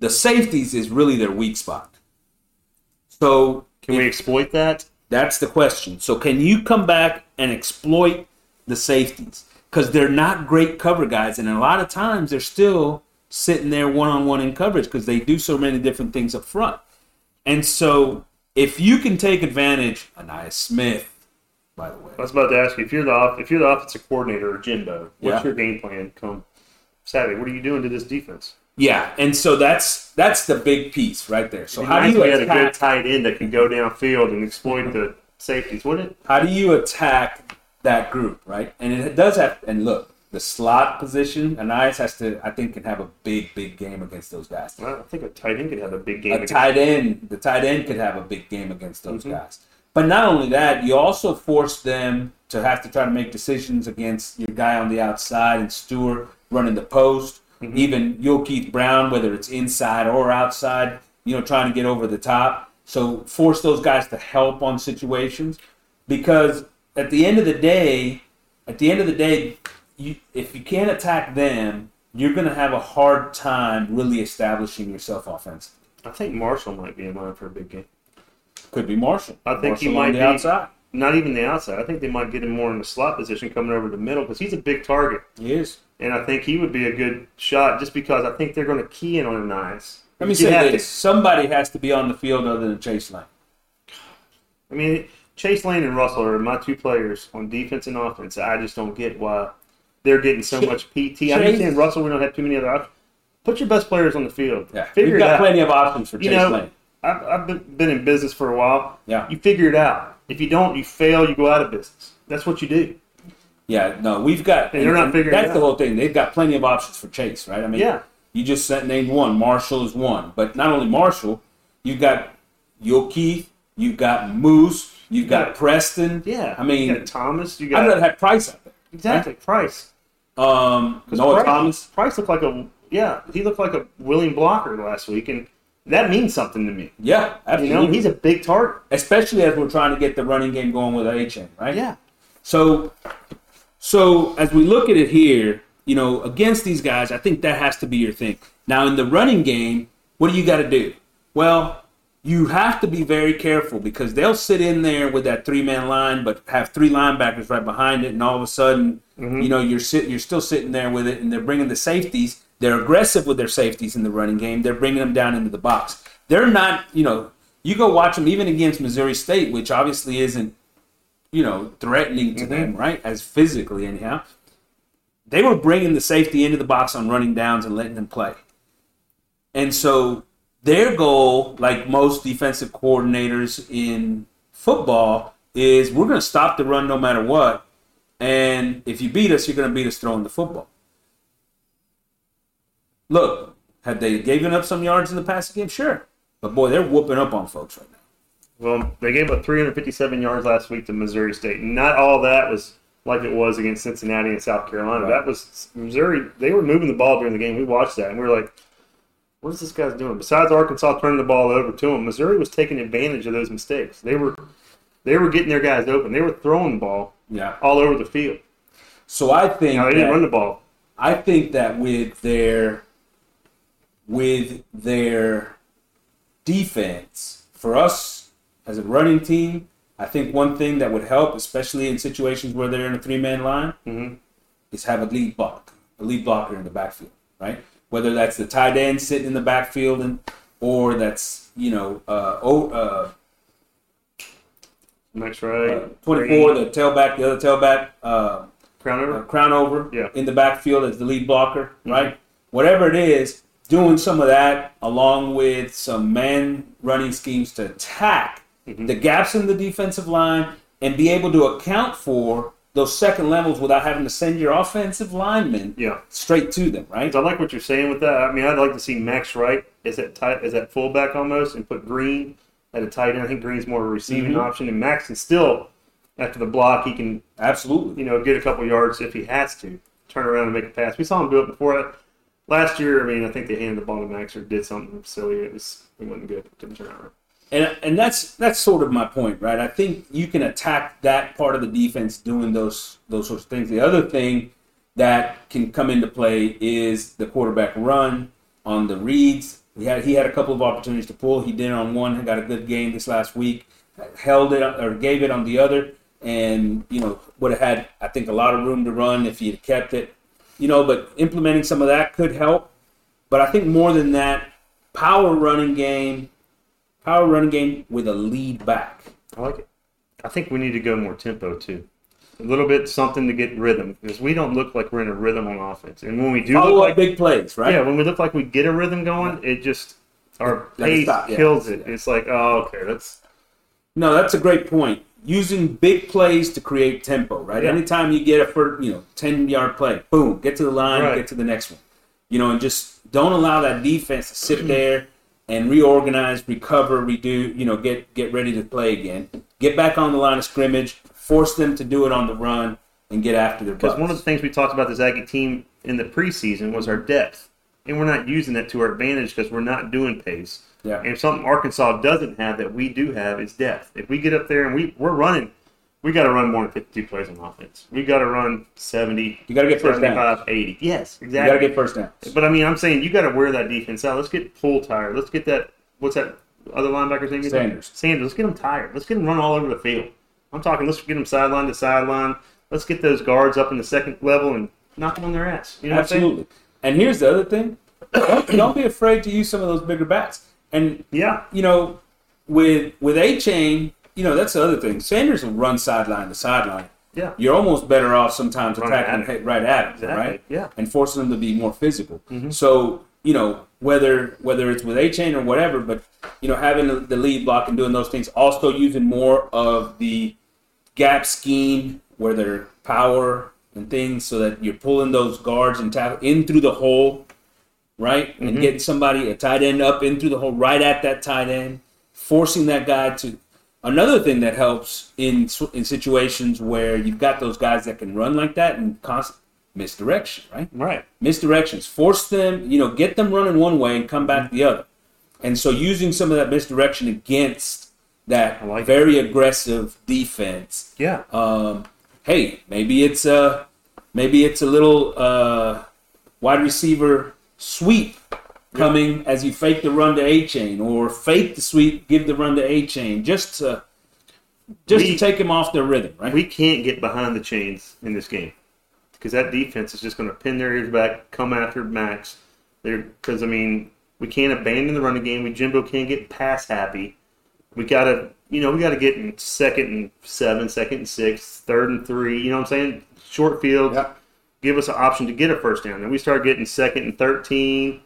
S1: The safeties is really their weak spot. So
S2: can if, we exploit that?
S1: That's the question. So can you come back and exploit the safeties? Because they're not great cover guys, and a lot of times they're still sitting there one on one in coverage because they do so many different things up front. And so if you can take advantage, Ainias Smith, by the way.
S2: I was about to ask you if you're the if you're the offensive coordinator or Jimbo, what's yeah. your game plan come Saturday? What are you doing to this defense?
S1: Yeah, and so that's that's the big piece right there. So
S2: how do you attack, had a good tight end that can go downfield and exploit the safeties, wouldn't it?
S1: How do you attack that group, right? And it does have and look, the slot position, Ainias has to, I think, can have a big, big game against those guys.
S2: Well, I think a tight end could have a big game.
S1: A tight end, the tight end could have a big game against those mm-hmm. guys. But not only that, you also force them to have to try to make decisions against your guy on the outside and Stewart running the post. Mm-hmm. Even Keith Brown, whether it's inside or outside, you know, trying to get over the top. So force those guys to help on situations because at the end of the day, at the end of the day, you, if you can't attack them, you're going to have a hard time really establishing yourself offensively.
S2: I think Marshall might be in line for a big game.
S1: Could be Marshall.
S2: I think
S1: Marshall
S2: he might be outside. Not even the outside. I think they might get him more in the slot position coming over the middle because he's a big target.
S1: He is.
S2: and I think he would be a good shot just because I think they're going to key in on the nines.
S1: Let me say this: somebody has to be on the field other than Chase Lane.
S2: I mean, Chase Lane and Russell are my two players on defense and offense. I just don't get why they're getting so much PT. I understand Russell. We don't have too many other options. Put your best players on the field.
S1: Yeah, Figure we've got plenty of options for Chase know, Lane.
S2: I've, I've been, been in business for a while.
S1: Yeah,
S2: you figure it out. If you don't, you fail. You go out of business. That's what you do.
S1: Yeah, no, we've got.
S2: And, and they're not figuring.
S1: That's the whole thing. They've got plenty of options for Chase, right? I mean,
S2: yeah.
S1: You just named one. Marshall is one, but not only Marshall, you've got Yoki, you've got Moose, you've got, got Preston.
S2: Yeah,
S1: I mean
S2: you got Thomas. You got.
S1: I'd rather have Price out there.
S2: Exactly, right? Price.
S1: Um, Noah
S2: Price,
S1: Thomas.
S2: Price looked like a yeah. He looked like a willing blocker last week, and that means something to me.
S1: Yeah, absolutely.
S2: You know, he's a big target,
S1: especially as we're trying to get the running game going with Achane, right?
S2: Yeah.
S1: So, so as we look at it here, you know, against these guys, I think that has to be your thing. Now, in the running game, what do you got to do? Well, you have to be very careful because they'll sit in there with that three man line, but have three linebackers right behind it, and all of a sudden, mm-hmm. you know, you're sit, you're still sitting there with it, and they're bringing the safeties. They're aggressive with their safeties in the running game. They're bringing them down into the box. They're not, you know, you go watch them even against Missouri State, which obviously isn't, you know, threatening to mm-hmm. them, right? As physically anyhow. They were bringing the safety into the box on running downs and letting them play. And so their goal, like most defensive coordinators in football, is we're going to stop the run no matter what. And if you beat us, you're going to beat us throwing the football. Look, have they given up some yards in the passing game? Sure. But boy, they're whooping up on folks right now.
S2: Well, they gave up 357 yards last week to Missouri State. Not all that was like it was against Cincinnati and South Carolina. Right. That was Missouri. They were moving the ball during the game. We watched that, and we were like, what is this guy's doing? Besides Arkansas turning the ball over to him, Missouri was taking advantage of those mistakes. They were they were getting their guys open. They were throwing the ball
S1: yeah.
S2: all over the field.
S1: So I think
S2: now, they didn't run the ball.
S1: I think that with their with their defense for us as a running team, I think one thing that would help, especially in situations where they're in a three man line,
S2: mm-hmm.
S1: is have a lead block, a lead blocker in the backfield, right? Whether that's the tight end sitting in the backfield and or that's you know uh, oh, uh,
S2: next right uh,
S1: 24 the tailback the other tailback uh,
S2: Crownover
S1: uh, Crownover
S2: yeah.
S1: in the backfield as the lead blocker mm-hmm. right whatever it is doing some of that along with some man running schemes to attack mm-hmm. the gaps in the defensive line and be able to account for those second levels without having to send your offensive linemen
S2: yeah.
S1: straight to them, right?
S2: I like what you're saying with that. I mean, I'd like to see Max Wright as that tight as that fullback almost, and put Green at a tight end. I think Green's more of a receiving mm-hmm. option, and Max can still after the block he can
S1: absolutely
S2: you know get a couple yards if he has to turn around and make a pass. We saw him do it before. Last year, I mean, I think they handed the ball to Max or did something silly. It was it wasn't good. Didn't turn around.
S1: And, and that's that's sort of my point, right? I think you can attack that part of the defense doing those those sorts of things. The other thing that can come into play is the quarterback run on the reads. He had he had a couple of opportunities to pull. He did on one. Got a good game this last week. Held it or gave it on the other, and you know would have had I think a lot of room to run if he had kept it. You know, but implementing some of that could help. But I think more than that, power running game Power running game with a lead back.
S2: I like it. I think we need to go more tempo too. A little bit something to get rhythm because we don't look like we're in a rhythm on offense. And when we do
S1: Follow
S2: look like
S1: big plays, right?
S2: Yeah, when we look like we get a rhythm going, it just our pace yeah. kills it. It's like, oh, okay, that's
S1: no, that's a great point. Using big plays to create tempo, right? Yeah. Anytime you get a first, you know, ten yard play, boom, get to the line, right. get to the next one. You know, and just don't allow that defense to sit there and reorganize, recover, redo, you know, get get ready to play again. Get back on the line of scrimmage, force them to do it on the run, and get after their.
S2: Because one of the things we talked about this Aggie team in the preseason was our depth, and we're not using that to our advantage because we're not doing pace.
S1: Yeah.
S2: And something Arkansas doesn't have that we do have is depth. If we get up there and we we're running we got to run more than 52 plays on offense. We got to run 70.
S1: You got to get first down.
S2: 80. Yes, exactly.
S1: You got to get first down.
S2: But I mean, I'm saying you got to wear that defense out. Let's get full tired. Let's get that. What's that other linebacker's name?
S1: Sanders.
S2: Sanders. Let's get them tired. Let's get them run all over the field. I'm talking. Let's get them sideline to sideline. Let's get those guards up in the second level and knock them on their ass. You know
S1: Absolutely. And here's the other thing: don't, don't, be afraid to use some of those bigger bats. And
S2: yeah,
S1: you know, with with Achane, you know that's the other thing. Sanders will run sideline to sideline.
S2: Yeah.
S1: You're almost better off sometimes attacking at right at him,
S2: exactly.
S1: right?
S2: Yeah.
S1: And forcing them to be more physical.
S2: Mm-hmm.
S1: So you know whether whether it's with Achane or whatever, but you know having the, lead block and doing those things, also using more of the gap scheme where they're power and things, so that you're pulling those guards and tackle in through the hole, right, and
S2: Mhm.
S1: getting somebody a tight end up in through the hole right at that tight end, forcing that guy to. Another thing that helps in in situations where you've got those guys that can run like that and constant misdirection, right?
S2: Right.
S1: misdirections. Force them, you know, get them running one way and come back the other. And so using some of that misdirection against that
S2: like
S1: very aggressive defense.
S2: Yeah.
S1: Um, hey, maybe it's a maybe it's a little uh, wide receiver sweep coming as you fake the run to Achane or fake the sweep, give the run to Achane just to just
S2: We-
S1: to take him off their rhythm, right?
S2: We can't get behind the chains in this game because that defense is just going to pin their ears back, come after Max. Because I mean, we can't abandon the running game. We Jimbo can't get pass happy. We gotta, you know, we gotta get in second and seven, second and six, third and three. You know what I'm saying? Short
S1: field.
S2: Give us an option to get a first down. Then we start getting second and 13,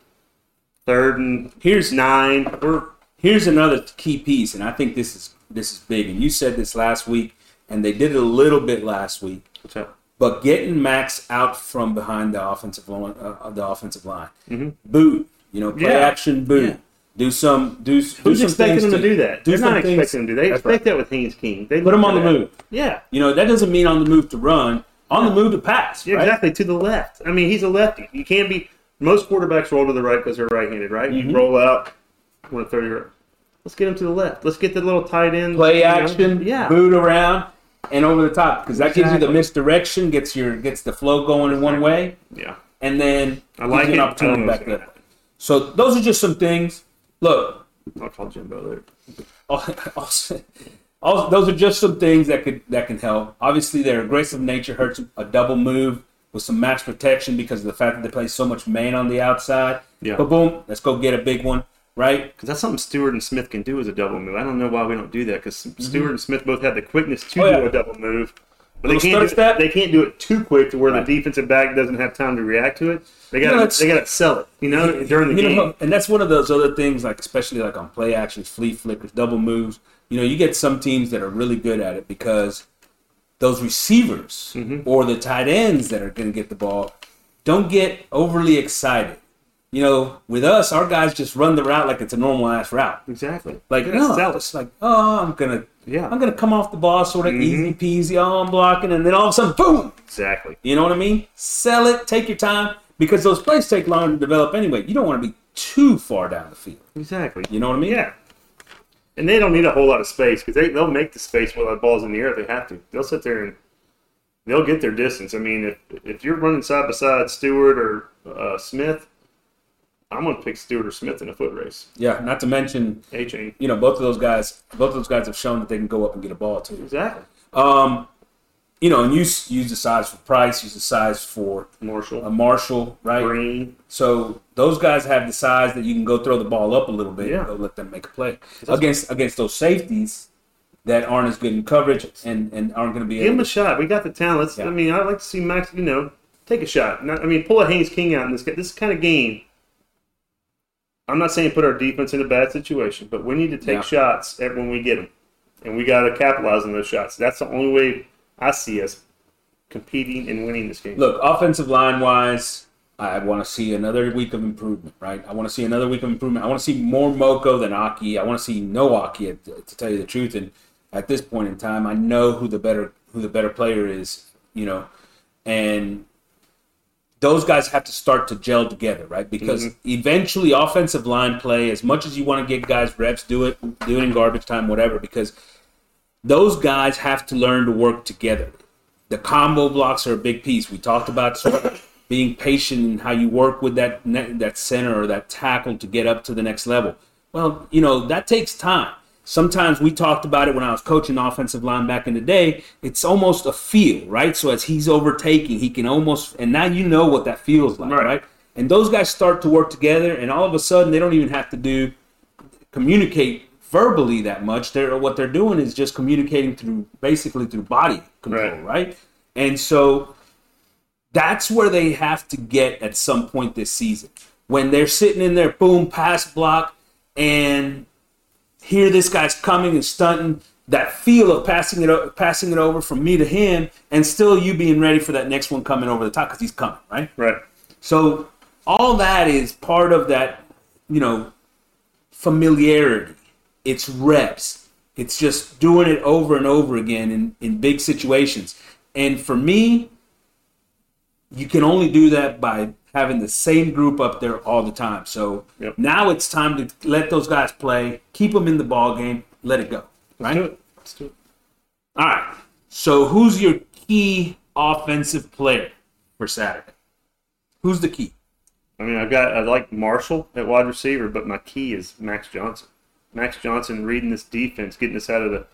S2: third and
S1: Here's
S2: nine. We're
S1: Here's another key piece, and I think this is this is big. And you said this last week, and they did it a little bit last week.
S2: what's up?
S1: But getting Max out from behind the offensive line, uh, the offensive line,
S2: Mhm.
S1: boot, you know, play
S2: Yeah.
S1: action boot,
S2: Yeah.
S1: do some, do, do
S2: Who's
S1: some
S2: expecting
S1: things
S2: them to do that?
S1: do
S2: They're
S1: some
S2: not
S1: things-
S2: expecting them to do. They
S1: That's
S2: expect that with Haynes King. They
S1: Put
S2: him
S1: on the
S2: that.
S1: move.
S2: Yeah.
S1: You know, that doesn't mean on the move to run, on the move to pass.
S2: Yeah,
S1: right?
S2: exactly to the left. I mean, he's a lefty. You can't be. Most quarterbacks roll to the right because they're right-handed, right?
S1: Mhm.
S2: You roll out. Want to throw your. Let's get him to the left. Let's get the little tight end.
S1: Play
S2: you know?
S1: action,
S2: Yeah.
S1: boot around, and over the top because that gives you the misdirection, gets your gets the flow going in one way,
S2: Yeah.
S1: and then
S2: I like
S1: gives you
S2: it.
S1: an opportunity
S2: I don't know
S1: back
S2: what's
S1: the
S2: gonna
S1: other way. So those are just some things. Look,
S2: I'll call Jimbo there.
S1: also, also, those are just some things that could that can help. Obviously, their aggressive nature hurts a double move with some max protection because of the fact that they play so much man on the outside.
S2: Yeah.
S1: But boom, let's go get a big one, right?
S2: Because that's something Stewart and Smith can do as a double move. I don't know why we don't do that because Stewart and Smith both have the quickness to
S1: Mm-hmm. Oh, yeah.
S2: do a double move. But they can't, do it, they can't do it too quick to where
S1: Right.
S2: the defensive back doesn't have time to react to it. They got
S1: know,
S2: to they got to sell it, you know, during the game.
S1: know, and that's one of those other things, like especially like on play actions, flea flickers, double moves. You know, you get some teams that are really good at it because those receivers
S2: Mm-hmm.
S1: or the tight ends that are going to get the ball don't get overly excited. You know, with us, our guys just run the route like it's a normal ass route.
S2: Exactly.
S1: Like, no,
S2: sell
S1: it's like, oh, I'm gonna,
S2: Yeah.
S1: I'm gonna come off the ball sort of
S2: Mhm.
S1: easy peasy. Oh, I'm blocking, and then all of a sudden, boom!
S2: Exactly.
S1: You know what I mean? Sell it, take your time, because those plays take longer to develop anyway. You don't want to be too far down the field.
S2: Exactly.
S1: You know what I mean?
S2: Yeah. And they don't need a whole lot of space because they, they'll make the space while the ball's in the air if they have to. They'll sit there and they'll get their distance. I mean, if, if you're running side by side Stewart or uh, Smith, I'm going to pick Stewart or Smith in a foot race.
S1: Yeah. Not to mention,
S2: Achane.
S1: you know, both of those guys, both of those guys have shown that they can go up and get a ball too.
S2: Exactly.
S1: Um, you know, and use use the size for Price, use the size for
S2: Marshall.
S1: a Marshall, right?
S2: Green.
S1: So those guys have the size that you can go throw the ball up a little bit
S2: Yeah.
S1: and go let them make a play against against those safeties that aren't as good in coverage and, and aren't going to be
S2: Give him a shot. We got the talent.
S1: Yeah.
S2: I mean, I'd like to see Max, you know, take a shot. Not, I mean, pull a Haynes King out in this, this kind of game. I'm not saying put our defense in a bad situation, but we need to take
S1: Yeah.
S2: shots at when we get them. And we got to capitalize on those shots. That's the only way I see us competing and winning this game.
S1: Look, offensive line wise, I want to see another week of improvement, right? I want to see another week of improvement. I want to see more Moko than Aki. I want to see no Aki, uh, to, to tell you the truth. And at this point in time, I know who the better who the better player is, you know, and those guys have to start to gel together, right? Because mm-hmm. eventually, offensive line play, as much as you want to get guys reps, do it, do it in garbage time, whatever. Because those guys have to learn to work together. The combo blocks are a big piece. We talked about sort of being patient and how you work with that that center or that tackle to get up to the next level. Well, you know that takes time. sometimes we talked about it when I was coaching offensive line back in the day. It's almost a feel, right? So as he's overtaking, he can almost, and now you know what that feels like, right? right? And those guys start to work together, and all of a sudden they don't even have to do communicate verbally that much. They're what they're doing is just communicating through basically through body control, right? right? And so that's where they have to get at some point this season. When they're sitting in their boom pass block and hear this guy's coming and stunting, that feel of passing it passing it over from me to him, and still you being ready for that next one coming over the top because he's coming, right?
S2: Right.
S1: So all that is part of that, you know, familiarity. It's reps. It's just doing it over and over again in, in big situations. And for me, you can only do that by having the same group up there all the time. So yep. now it's time to let those guys play, keep them in the ball game, let it go. Right?
S2: Let's do it. Let's do it.
S1: All right. So who's your key offensive player for Saturday? Who's the key?
S2: I mean, I've got I like Marshall at wide receiver, but my key is Max Johnson. Max Johnson reading this defense, getting us out of the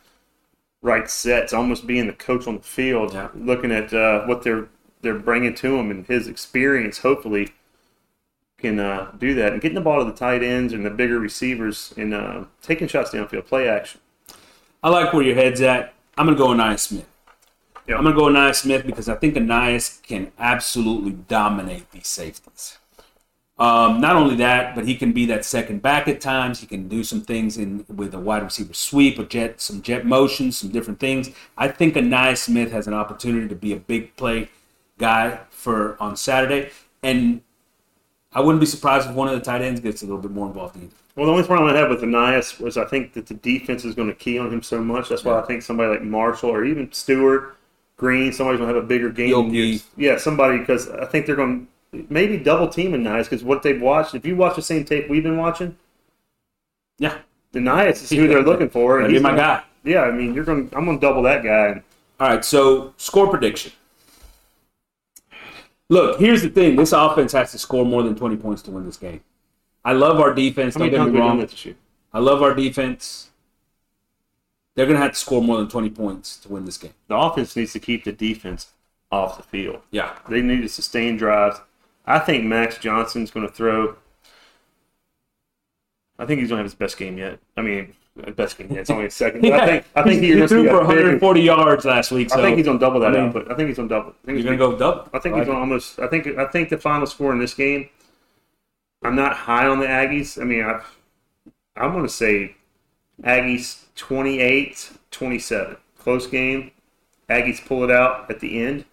S2: right sets, almost being the coach on the field, yeah. looking at uh, what they're they're bringing to him and his experience. Hopefully, can uh, do that and getting the ball to the tight ends and the bigger receivers and uh, taking shots downfield, play action.
S1: I like where your head's at. I'm gonna go Ainias Smith. Yep. I'm gonna go Ainias Smith because I think Ainias can absolutely dominate these safeties. Um, not only that, but he can be that second back at times. He can do some things in with a wide receiver sweep or jet, some jet motions, some different things. I think Ainias Smith has an opportunity to be a big play guy for on Saturday, and I wouldn't be surprised if one of the tight ends gets a little bit more involved either.
S2: Well, the only problem I have with Ainias was I think that the defense is going to key on him so much. That's why I think somebody like Marshall or even Stewart, Green, somebody's going to have a bigger game. Yeah, somebody because I think they're going maybe double teaming Nias because what they've watched. If you watch the same tape we've been watching,
S1: yeah,
S2: the Nias is who they're looking for.
S1: And he's my
S2: gonna,
S1: guy.
S2: Yeah, I mean, you're going. to I'm going to double that guy.
S1: All right, so score prediction. Look, here's the thing: this offense has to score more than 20 points to win this game. I love our defense. Don't get me wrong. I love our defense. They're going to have to score more than 20 points to win this game.
S2: The offense needs to keep the defense off the field.
S1: Yeah.
S2: They need to sustain drives. I think Max Johnson's going to throw. I think he's going to have his best game yet. I mean, best game yet. It's only a second. yeah. I think I think
S1: he, threw for 140 big, yards last week. So.
S2: I think he's going to double that I mean, output. I think he's going to double. I think
S1: he's going to go double.
S2: I think he's going to almost. I think I think the final score in this game. I'm not high on the Aggies. I mean, I I'm going to say Aggies 28 27. Close game. Aggies pull it out at the end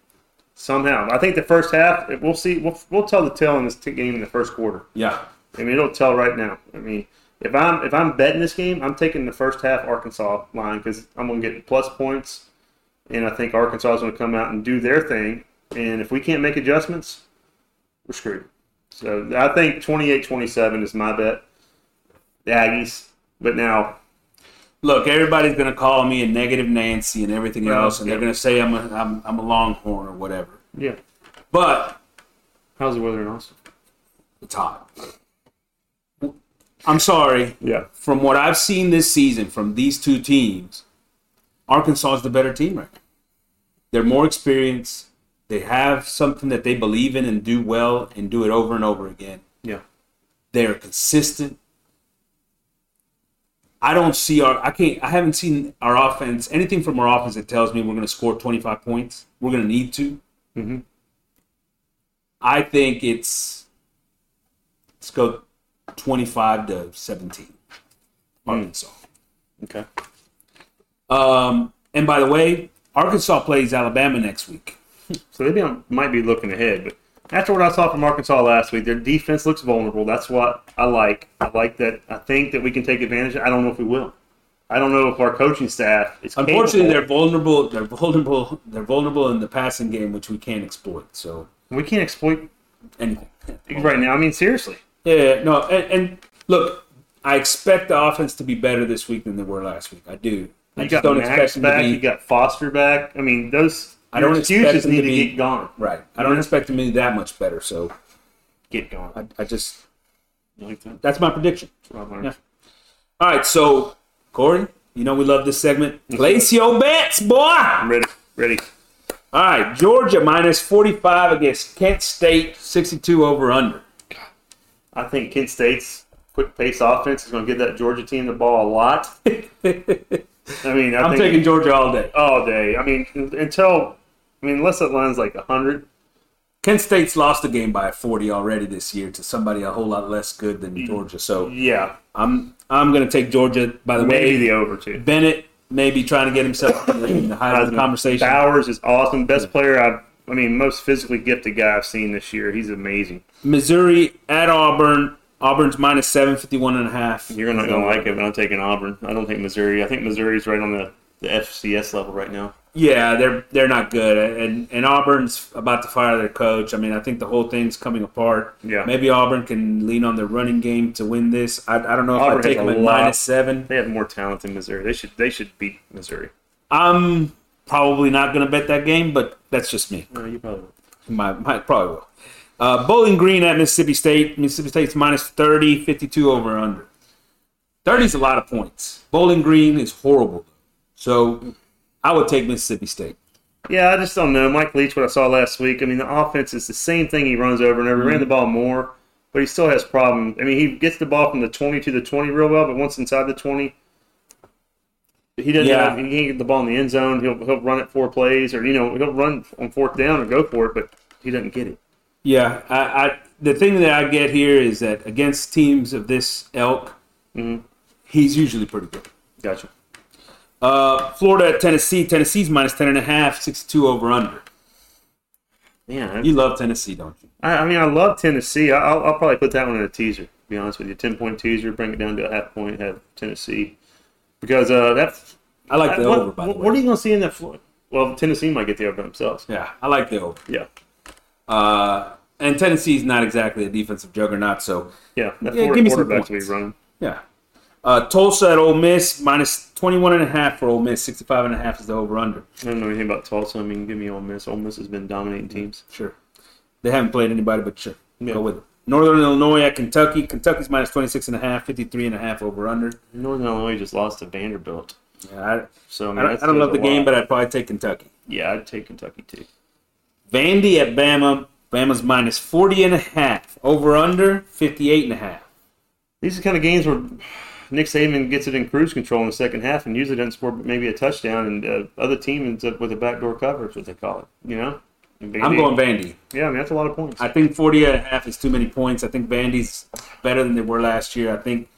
S2: somehow. I think the first half, we'll see. We'll, we'll tell the tale in this game in the first quarter.
S1: Yeah.
S2: I mean, it'll tell right now. I mean, if I'm if I'm betting this game, I'm taking the first half Arkansas line because I'm going to get plus points, and I think Arkansas is going to come out and do their thing. And if we can't make adjustments, we're screwed. So I think 28-27 is my bet. The Aggies, but now
S1: look, everybody's going to call me a negative Nancy and everything else, and they're going to say I'm a, I'm, I'm a Longhorn or whatever.
S2: Yeah.
S1: But
S2: how's the weather in Austin?
S1: It's hot. I'm sorry.
S2: Yeah.
S1: From what I've seen this season from these two teams, Arkansas is the better team right now. They're more experienced. They have something that they believe in and do well and do it over and over again.
S2: Yeah.
S1: They're consistent. I don't see our I can't I haven't seen our offense anything from our offense that tells me we're going to score 25 points. We're going to need to.
S2: Mm-hmm.
S1: I think it's let's go 25 to 17. Arkansas.
S2: Mm. Okay.
S1: Um, and by the way, Arkansas plays Alabama next week.
S2: So they might be looking ahead, but after what I saw from Arkansas last week, their defense looks vulnerable. That's what I like. I like that. I think that we can take advantage. I don't know if we will. I don't know if our coaching staff is.
S1: Unfortunately, capable. they're vulnerable. They're vulnerable. They're vulnerable in the passing game, which we can't exploit. So
S2: we can't exploit
S1: anything
S2: right now. I mean, seriously.
S1: Yeah. No. And, and look, I expect the offense to be better this week than they were last week. I do. I
S2: you got don't Max expect back. Be, you got Foster back. I mean, those I don't excuses need to, be, get gone.
S1: Right. I don't expect them to be that much better. So
S2: get going.
S1: I, I just like that? that's my prediction. Yeah. All right. So Corey, you know we love this segment. Place your bets, boy.
S2: I'm ready. Ready.
S1: All right, Georgia minus 45 against Kent State, 62 over under.
S2: I think Kent State's quick pace offense is going to give that Georgia team the ball a lot. I mean, I
S1: I'm
S2: think
S1: taking Georgia all day.
S2: all day. I mean, until I mean, unless that line's like hundred.
S1: Kent State's lost a game by 40 already this year to somebody a whole lot less good than mm. Georgia. So
S2: Yeah,
S1: I'm I'm going to take Georgia. By the
S2: maybe
S1: way,
S2: the over two.
S1: Bennett may be trying to get himself in the the conversation.
S2: Bowers is awesome. Best player I've. I mean, most physically gifted guy I've seen this year. He's amazing.
S1: Missouri at Auburn. Auburn's minus 751 and a half.
S2: You're not going to like it, but I'm taking Auburn. I don't think Missouri. I think Missouri's right on the, the FCS level right now.
S1: Yeah, they're they're not good, and and Auburn's about to fire their coach. I mean, I think the whole thing's coming apart.
S2: Yeah.
S1: maybe Auburn can lean on their running game to win this. I, I don't know if
S2: Auburn
S1: I take them at
S2: lot.
S1: minus seven.
S2: They have more talent than Missouri. They should they should beat Missouri.
S1: I'm probably not going to bet that game, but that's just me.
S2: No, you probably. will.
S1: My, my probably will. Uh, Bowling Green at Mississippi State. Mississippi State's minus 30, 52 over under. 30 is a lot of points. Bowling Green is horrible. So I would take Mississippi State.
S2: Yeah, I just don't know. Mike Leach, what I saw last week. I mean, the offense is the same thing. He runs over and over. He ran the ball more, but he still has problems. I mean, he gets the ball from the twenty to the twenty real well, but once inside the twenty, he doesn't.
S1: Yeah.
S2: Have, he can't get the ball in the end zone. He'll he'll run it four plays, or you know, he'll run on fourth down and go for it, but he doesn't get it.
S1: Yeah, I, I the thing that I get here is that against teams of this elk,
S2: Mhm.
S1: he's usually pretty good.
S2: Gotcha.
S1: Uh, Florida at Tennessee. Tennessee's minus 10 and a half, 62 over under.
S2: Yeah,
S1: You love Tennessee, don't you?
S2: I, I mean, I love Tennessee. I- I'll, I'll probably put that one in a teaser. To be honest with you, ten point teaser, bring it down to a half point, have Tennessee because uh, that's
S1: I like the
S2: what,
S1: over, by the
S2: what,
S1: way.
S2: what are you going to see in that? Flo- Well, Tennessee might get the over themselves.
S1: Yeah, I like the over.
S2: Yeah,
S1: Uh, and Tennessee's not exactly a defensive juggernaut, so
S2: yeah. That
S1: Yeah, give me some
S2: quarterback's will be
S1: points.
S2: running.
S1: yeah. Uh, Tulsa at Ole Miss, minus 21 and a half for Ole Miss, 65 and a half is the over under.
S2: I don't know anything about Tulsa. I mean, give me Ole Miss. Ole Miss has been dominating teams.
S1: Sure. They haven't played anybody, but sure.
S2: Yeah.
S1: Go with it. Northern Illinois at Kentucky. Kentucky's minus 26 and a half, 53 and a half over under.
S2: Northern Illinois just lost to Vanderbilt,
S1: Yeah,
S2: so I,
S1: I,
S2: mean,
S1: I, I don't love the game, but I'd probably take Kentucky.
S2: yeah, I'd take Kentucky too.
S1: Vandy at Bama. Bama's minus 40 and a half. Over under 58 and a half.
S2: These are the kind of games where Nick Saban gets it in cruise control in the second half and usually doesn't score maybe a touchdown, and uh, other team ends up with a backdoor cover, is what they call it. You know?
S1: I'm going Vandy.
S2: Yeah, I mean, that's a lot of points.
S1: I think 40 and a half is too many points. I think Vandy's better than they were last year. I think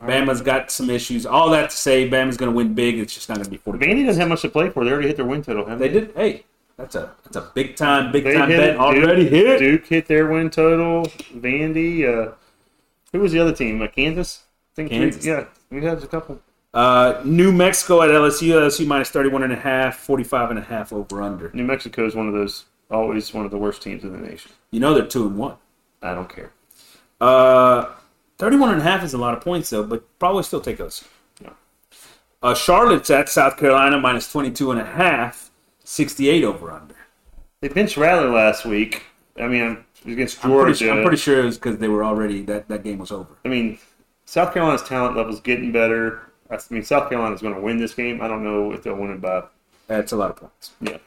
S1: Bama's got some issues. All that to say, Bama's going to win big. It's just not going to be 40.
S2: Vandy doesn't have much to play for. They already hit their win total, haven't
S1: They
S2: they?
S1: did. Hey, that's a that's a big time, big
S2: They
S1: time bet
S2: it.
S1: already hit.
S2: Duke hit their win total. Vandy. Uh, who was the other team? Uh, Kansas. Think
S1: Kansas.
S2: Yeah, we had a couple.
S1: Uh, New Mexico at LSU. LSU minus 31 and a half, 45 and a half over under.
S2: New Mexico is one of those always one of the worst teams in the nation.
S1: You know they're two and one.
S2: I don't care.
S1: Uh, 31 and a half is a lot of points though, but probably still take those.
S2: Yeah.
S1: Uh, Charlotte's at South Carolina minus 22 and a half, 68 over under.
S2: They benched Rattler last week. I mean, against
S1: I'm
S2: Georgia.
S1: pretty, I'm pretty sure it was because they were already that that game was over.
S2: I mean, South Carolina's talent level is getting better. I mean, South Carolina's going to win this game. I don't know if they'll win it by
S1: That's a lot of points.
S2: yeah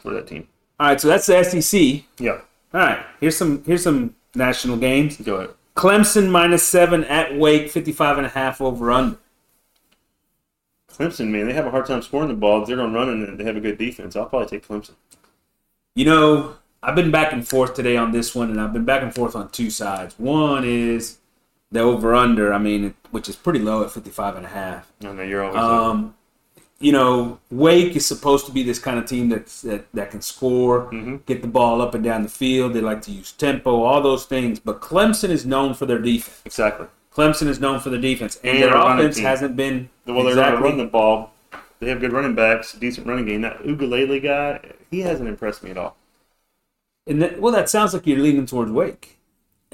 S2: for that team.
S1: All right, so that's the SEC.
S2: Yeah,
S1: All right, here's some here's some national games.
S2: go ahead.
S1: Clemson minus seven at Wake, 55 and a half over under.
S2: Clemson, man, they have a hard time scoring the ball. They're going to run and they have a good defense. I'll probably take Clemson.
S1: You know, I've been back and forth today on this one, and I've been back and forth on two sides. One is the over under, I mean, which is pretty low at 55 and a half.
S2: I know you're always. over.
S1: Um, you know, Wake is supposed to be this kind of team that's, that that can score,
S2: Mhm.
S1: get the ball up and down the field. They like to use tempo, all those things. But Clemson is known for their defense.
S2: exactly.
S1: Clemson is known for their defense, and,
S2: And
S1: their offense hasn't been
S2: Well, they're going to run the ball. They have good running backs, decent running game. That Uiagalelei guy, he hasn't impressed me at all.
S1: and that, well, that sounds like you're leaning towards Wake.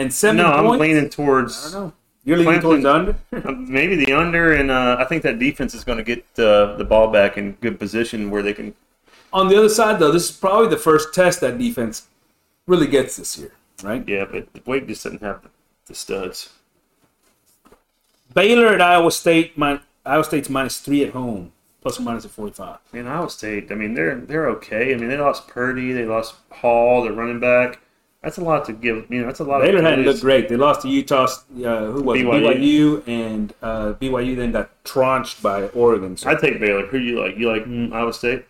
S1: And seven
S2: no, I'm
S1: points.
S2: leaning
S1: I
S2: towards
S1: don't know. You're leaning towards under.
S2: uh, maybe the under, and uh, I think that defense is going to get uh, the ball back in good position where they can.
S1: On the other side, though, this is probably the first test that defense really gets this year, right?
S2: Yeah, but Wake just doesn't have the, studs.
S1: Baylor at Iowa State, min- Iowa State's minus three at home, plus or minus a 45.
S2: And Iowa State. I mean, they're they're okay. I mean, they lost Purdy, they lost Hall, their running back. That's a lot to give. You know, that's a lot.
S1: Baylor
S2: of
S1: hadn't
S2: lose.
S1: looked great. They lost to Utah. Uh, who was it?
S2: BYU.
S1: BYU and uh, BYU then got tronched by Oregon. So
S2: I'd take Baylor. Who do you like? You like mm, Iowa State?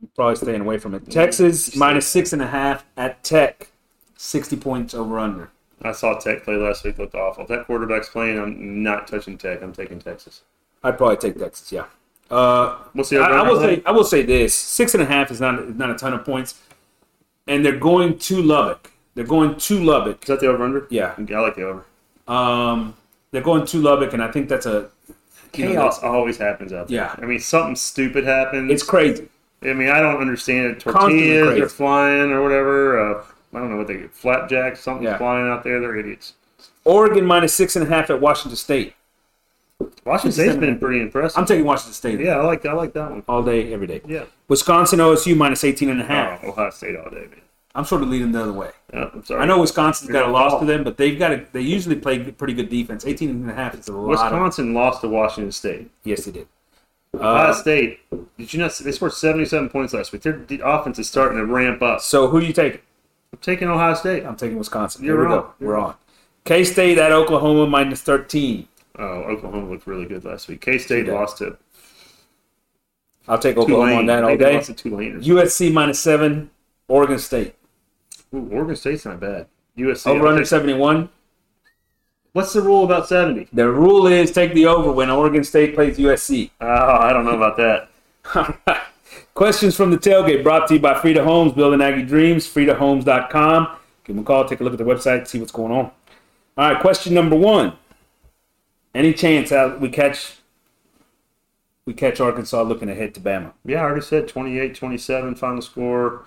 S1: I'm probably staying away from it. Texas minus six and a half at Tech, 60 points over under.
S2: I saw Tech play last week. Looked awful. If that quarterback's playing. I'm not touching Tech. I'm taking Texas.
S1: I'd probably take Texas. Yeah. Uh,
S2: We'll see.
S1: I, I will say I will say this: six and a half is not is not a ton of points, and they're going to Lubbock. They're going to Lubbock.
S2: Is that the over under?
S1: Yeah.
S2: I like the over.
S1: Um, they're going to Lubbock, and I think that's a you know,
S2: Chaos always happens out there.
S1: Yeah.
S2: I mean, something stupid happens.
S1: It's crazy.
S2: I mean, I don't understand it. Tortillas are flying or whatever. Uh, I don't know what they get. Flapjacks, something's
S1: Yeah.
S2: flying out there. They're idiots.
S1: Oregon minus six and a half at Washington State.
S2: Washington State's been pretty impressive.
S1: I'm taking Washington State
S2: yeah, I like I like that one.
S1: all day, every day.
S2: Yeah.
S1: Wisconsin OSU minus 18 and a half.
S2: Oh, Ohio State all day, man.
S1: I'm sort of leading the other way.
S2: Yeah, I'm sorry.
S1: I know Wisconsin's got a loss to them, but they've got a, they usually play pretty good defense. 18 and a half is a lot. Of,
S2: Wisconsin lost to Washington State.
S1: yes, they did.
S2: Ohio
S1: Uh,
S2: State. Did you not? They scored 77 points last week. Their de- offense is starting to ramp up.
S1: so who do you take?
S2: I'm taking Ohio State.
S1: I'm taking Wisconsin.
S2: You're
S1: Here we go. We're on. K State at Oklahoma minus 13.
S2: Oh, Oklahoma looked really good last week. K State
S1: did.
S2: lost to
S1: I'll take Oklahoma
S2: Tulane.
S1: on that all day. USC minus seven. Oregon State
S2: Ooh, Oregon State's not bad. USC.
S1: over under 71.
S2: What's the rule about 70?
S1: The rule is take the over when Oregon State plays USC.
S2: Oh, I don't know about that.
S1: All right. Questions from the tailgate brought to you by Frida Homes, building Aggie dreams. FridaHomes.com. Give them a call, take a look at the website, see what's going on. All right, question number one. Any chance out we catch we catch Arkansas looking ahead to Bama?
S2: Yeah, I already said 28 27 final score.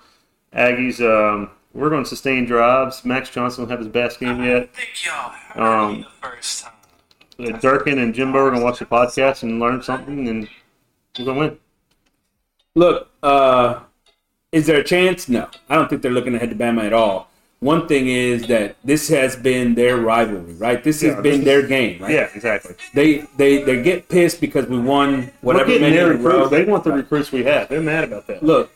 S2: Aggies, um, we're going to sustain drives. Max Johnson will have his best game yet.
S3: I y'all
S2: Um,
S3: the first time.
S2: Durkin and Jimbo are going to watch the podcast and learn something, and we're going to win.
S1: Look, uh, is there a chance? No. I don't think they're looking ahead to Bama at all. One thing is that this has been their rivalry, right? This has
S2: Yeah,
S1: been
S2: this
S1: their game, right?
S2: Yeah, exactly.
S1: They they they get pissed because we won whatever
S2: we're
S1: many
S2: their
S1: in row.
S2: recruits. They want the recruits we have. They're mad about that.
S1: Look,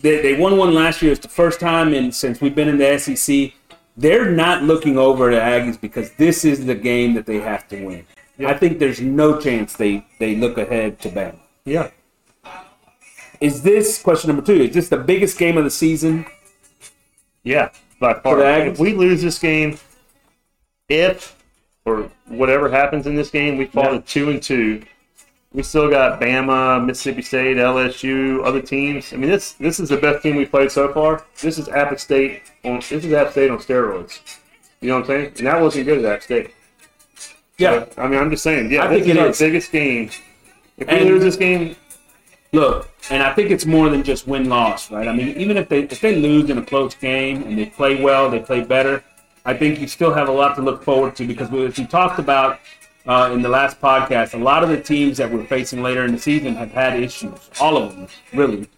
S1: they, they won one last year. It's the first time in since we've been in the SEC. They're not looking over at Aggies because this is the game that they have to win. I think there's no chance they they look ahead to Bama.
S2: Yeah.
S1: Is this question number two? Is this the biggest game of the season?
S2: Yeah, by far. If we lose this game, if or whatever happens in this game, we fall
S1: Yeah.
S2: to two and two. We still got Bama, Mississippi State, LSU, other teams. I mean, this this is the best team we played so far. This is App State on this is App State on steroids. You know what I'm saying? And that wasn't good at App State.
S1: Yeah.
S2: I mean, I'm just saying. Yeah,
S1: I
S2: this
S1: think
S2: is
S1: it
S2: our
S1: is.
S2: biggest game. If we
S1: And-
S2: lose this game,
S1: Look, and I think it's more than just win loss, right? I mean, even if they if they lose in a close game and they play well, they play better. I think you still have a lot to look forward to because we, as we talked about uh, in the last podcast, a lot of the teams that we're facing later in the season have had issues. All of them, really.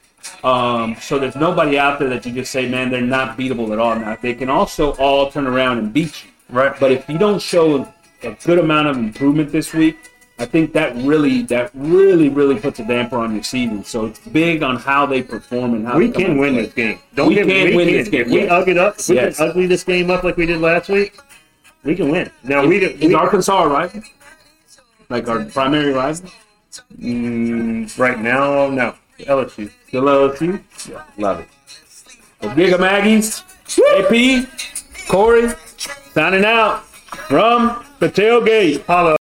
S1: Um, so there's nobody out there that you just say, man, they're not beatable at all. Now they can also all turn around and beat you.
S2: Right.
S1: But if you don't show a good amount of improvement this week, I think that really, that really, really puts a damper on your season. So it's big on how they perform and how
S2: we can win
S1: play.
S2: this game. Don't
S1: We
S2: me-
S1: can
S2: we
S1: win
S2: can.
S1: this game,
S2: If we
S1: yes.
S2: it up, we
S1: Yes.
S2: can ugly this game up like we did last week. We can win. Now we,
S1: Is
S2: we
S1: Arkansas rival? Like our primary rival?
S2: mm, right now no LSU.
S1: Still LSU? Yeah, love it. Well, Giga Maggies, AP, Corey, signing out from the tailgate.
S2: Holla.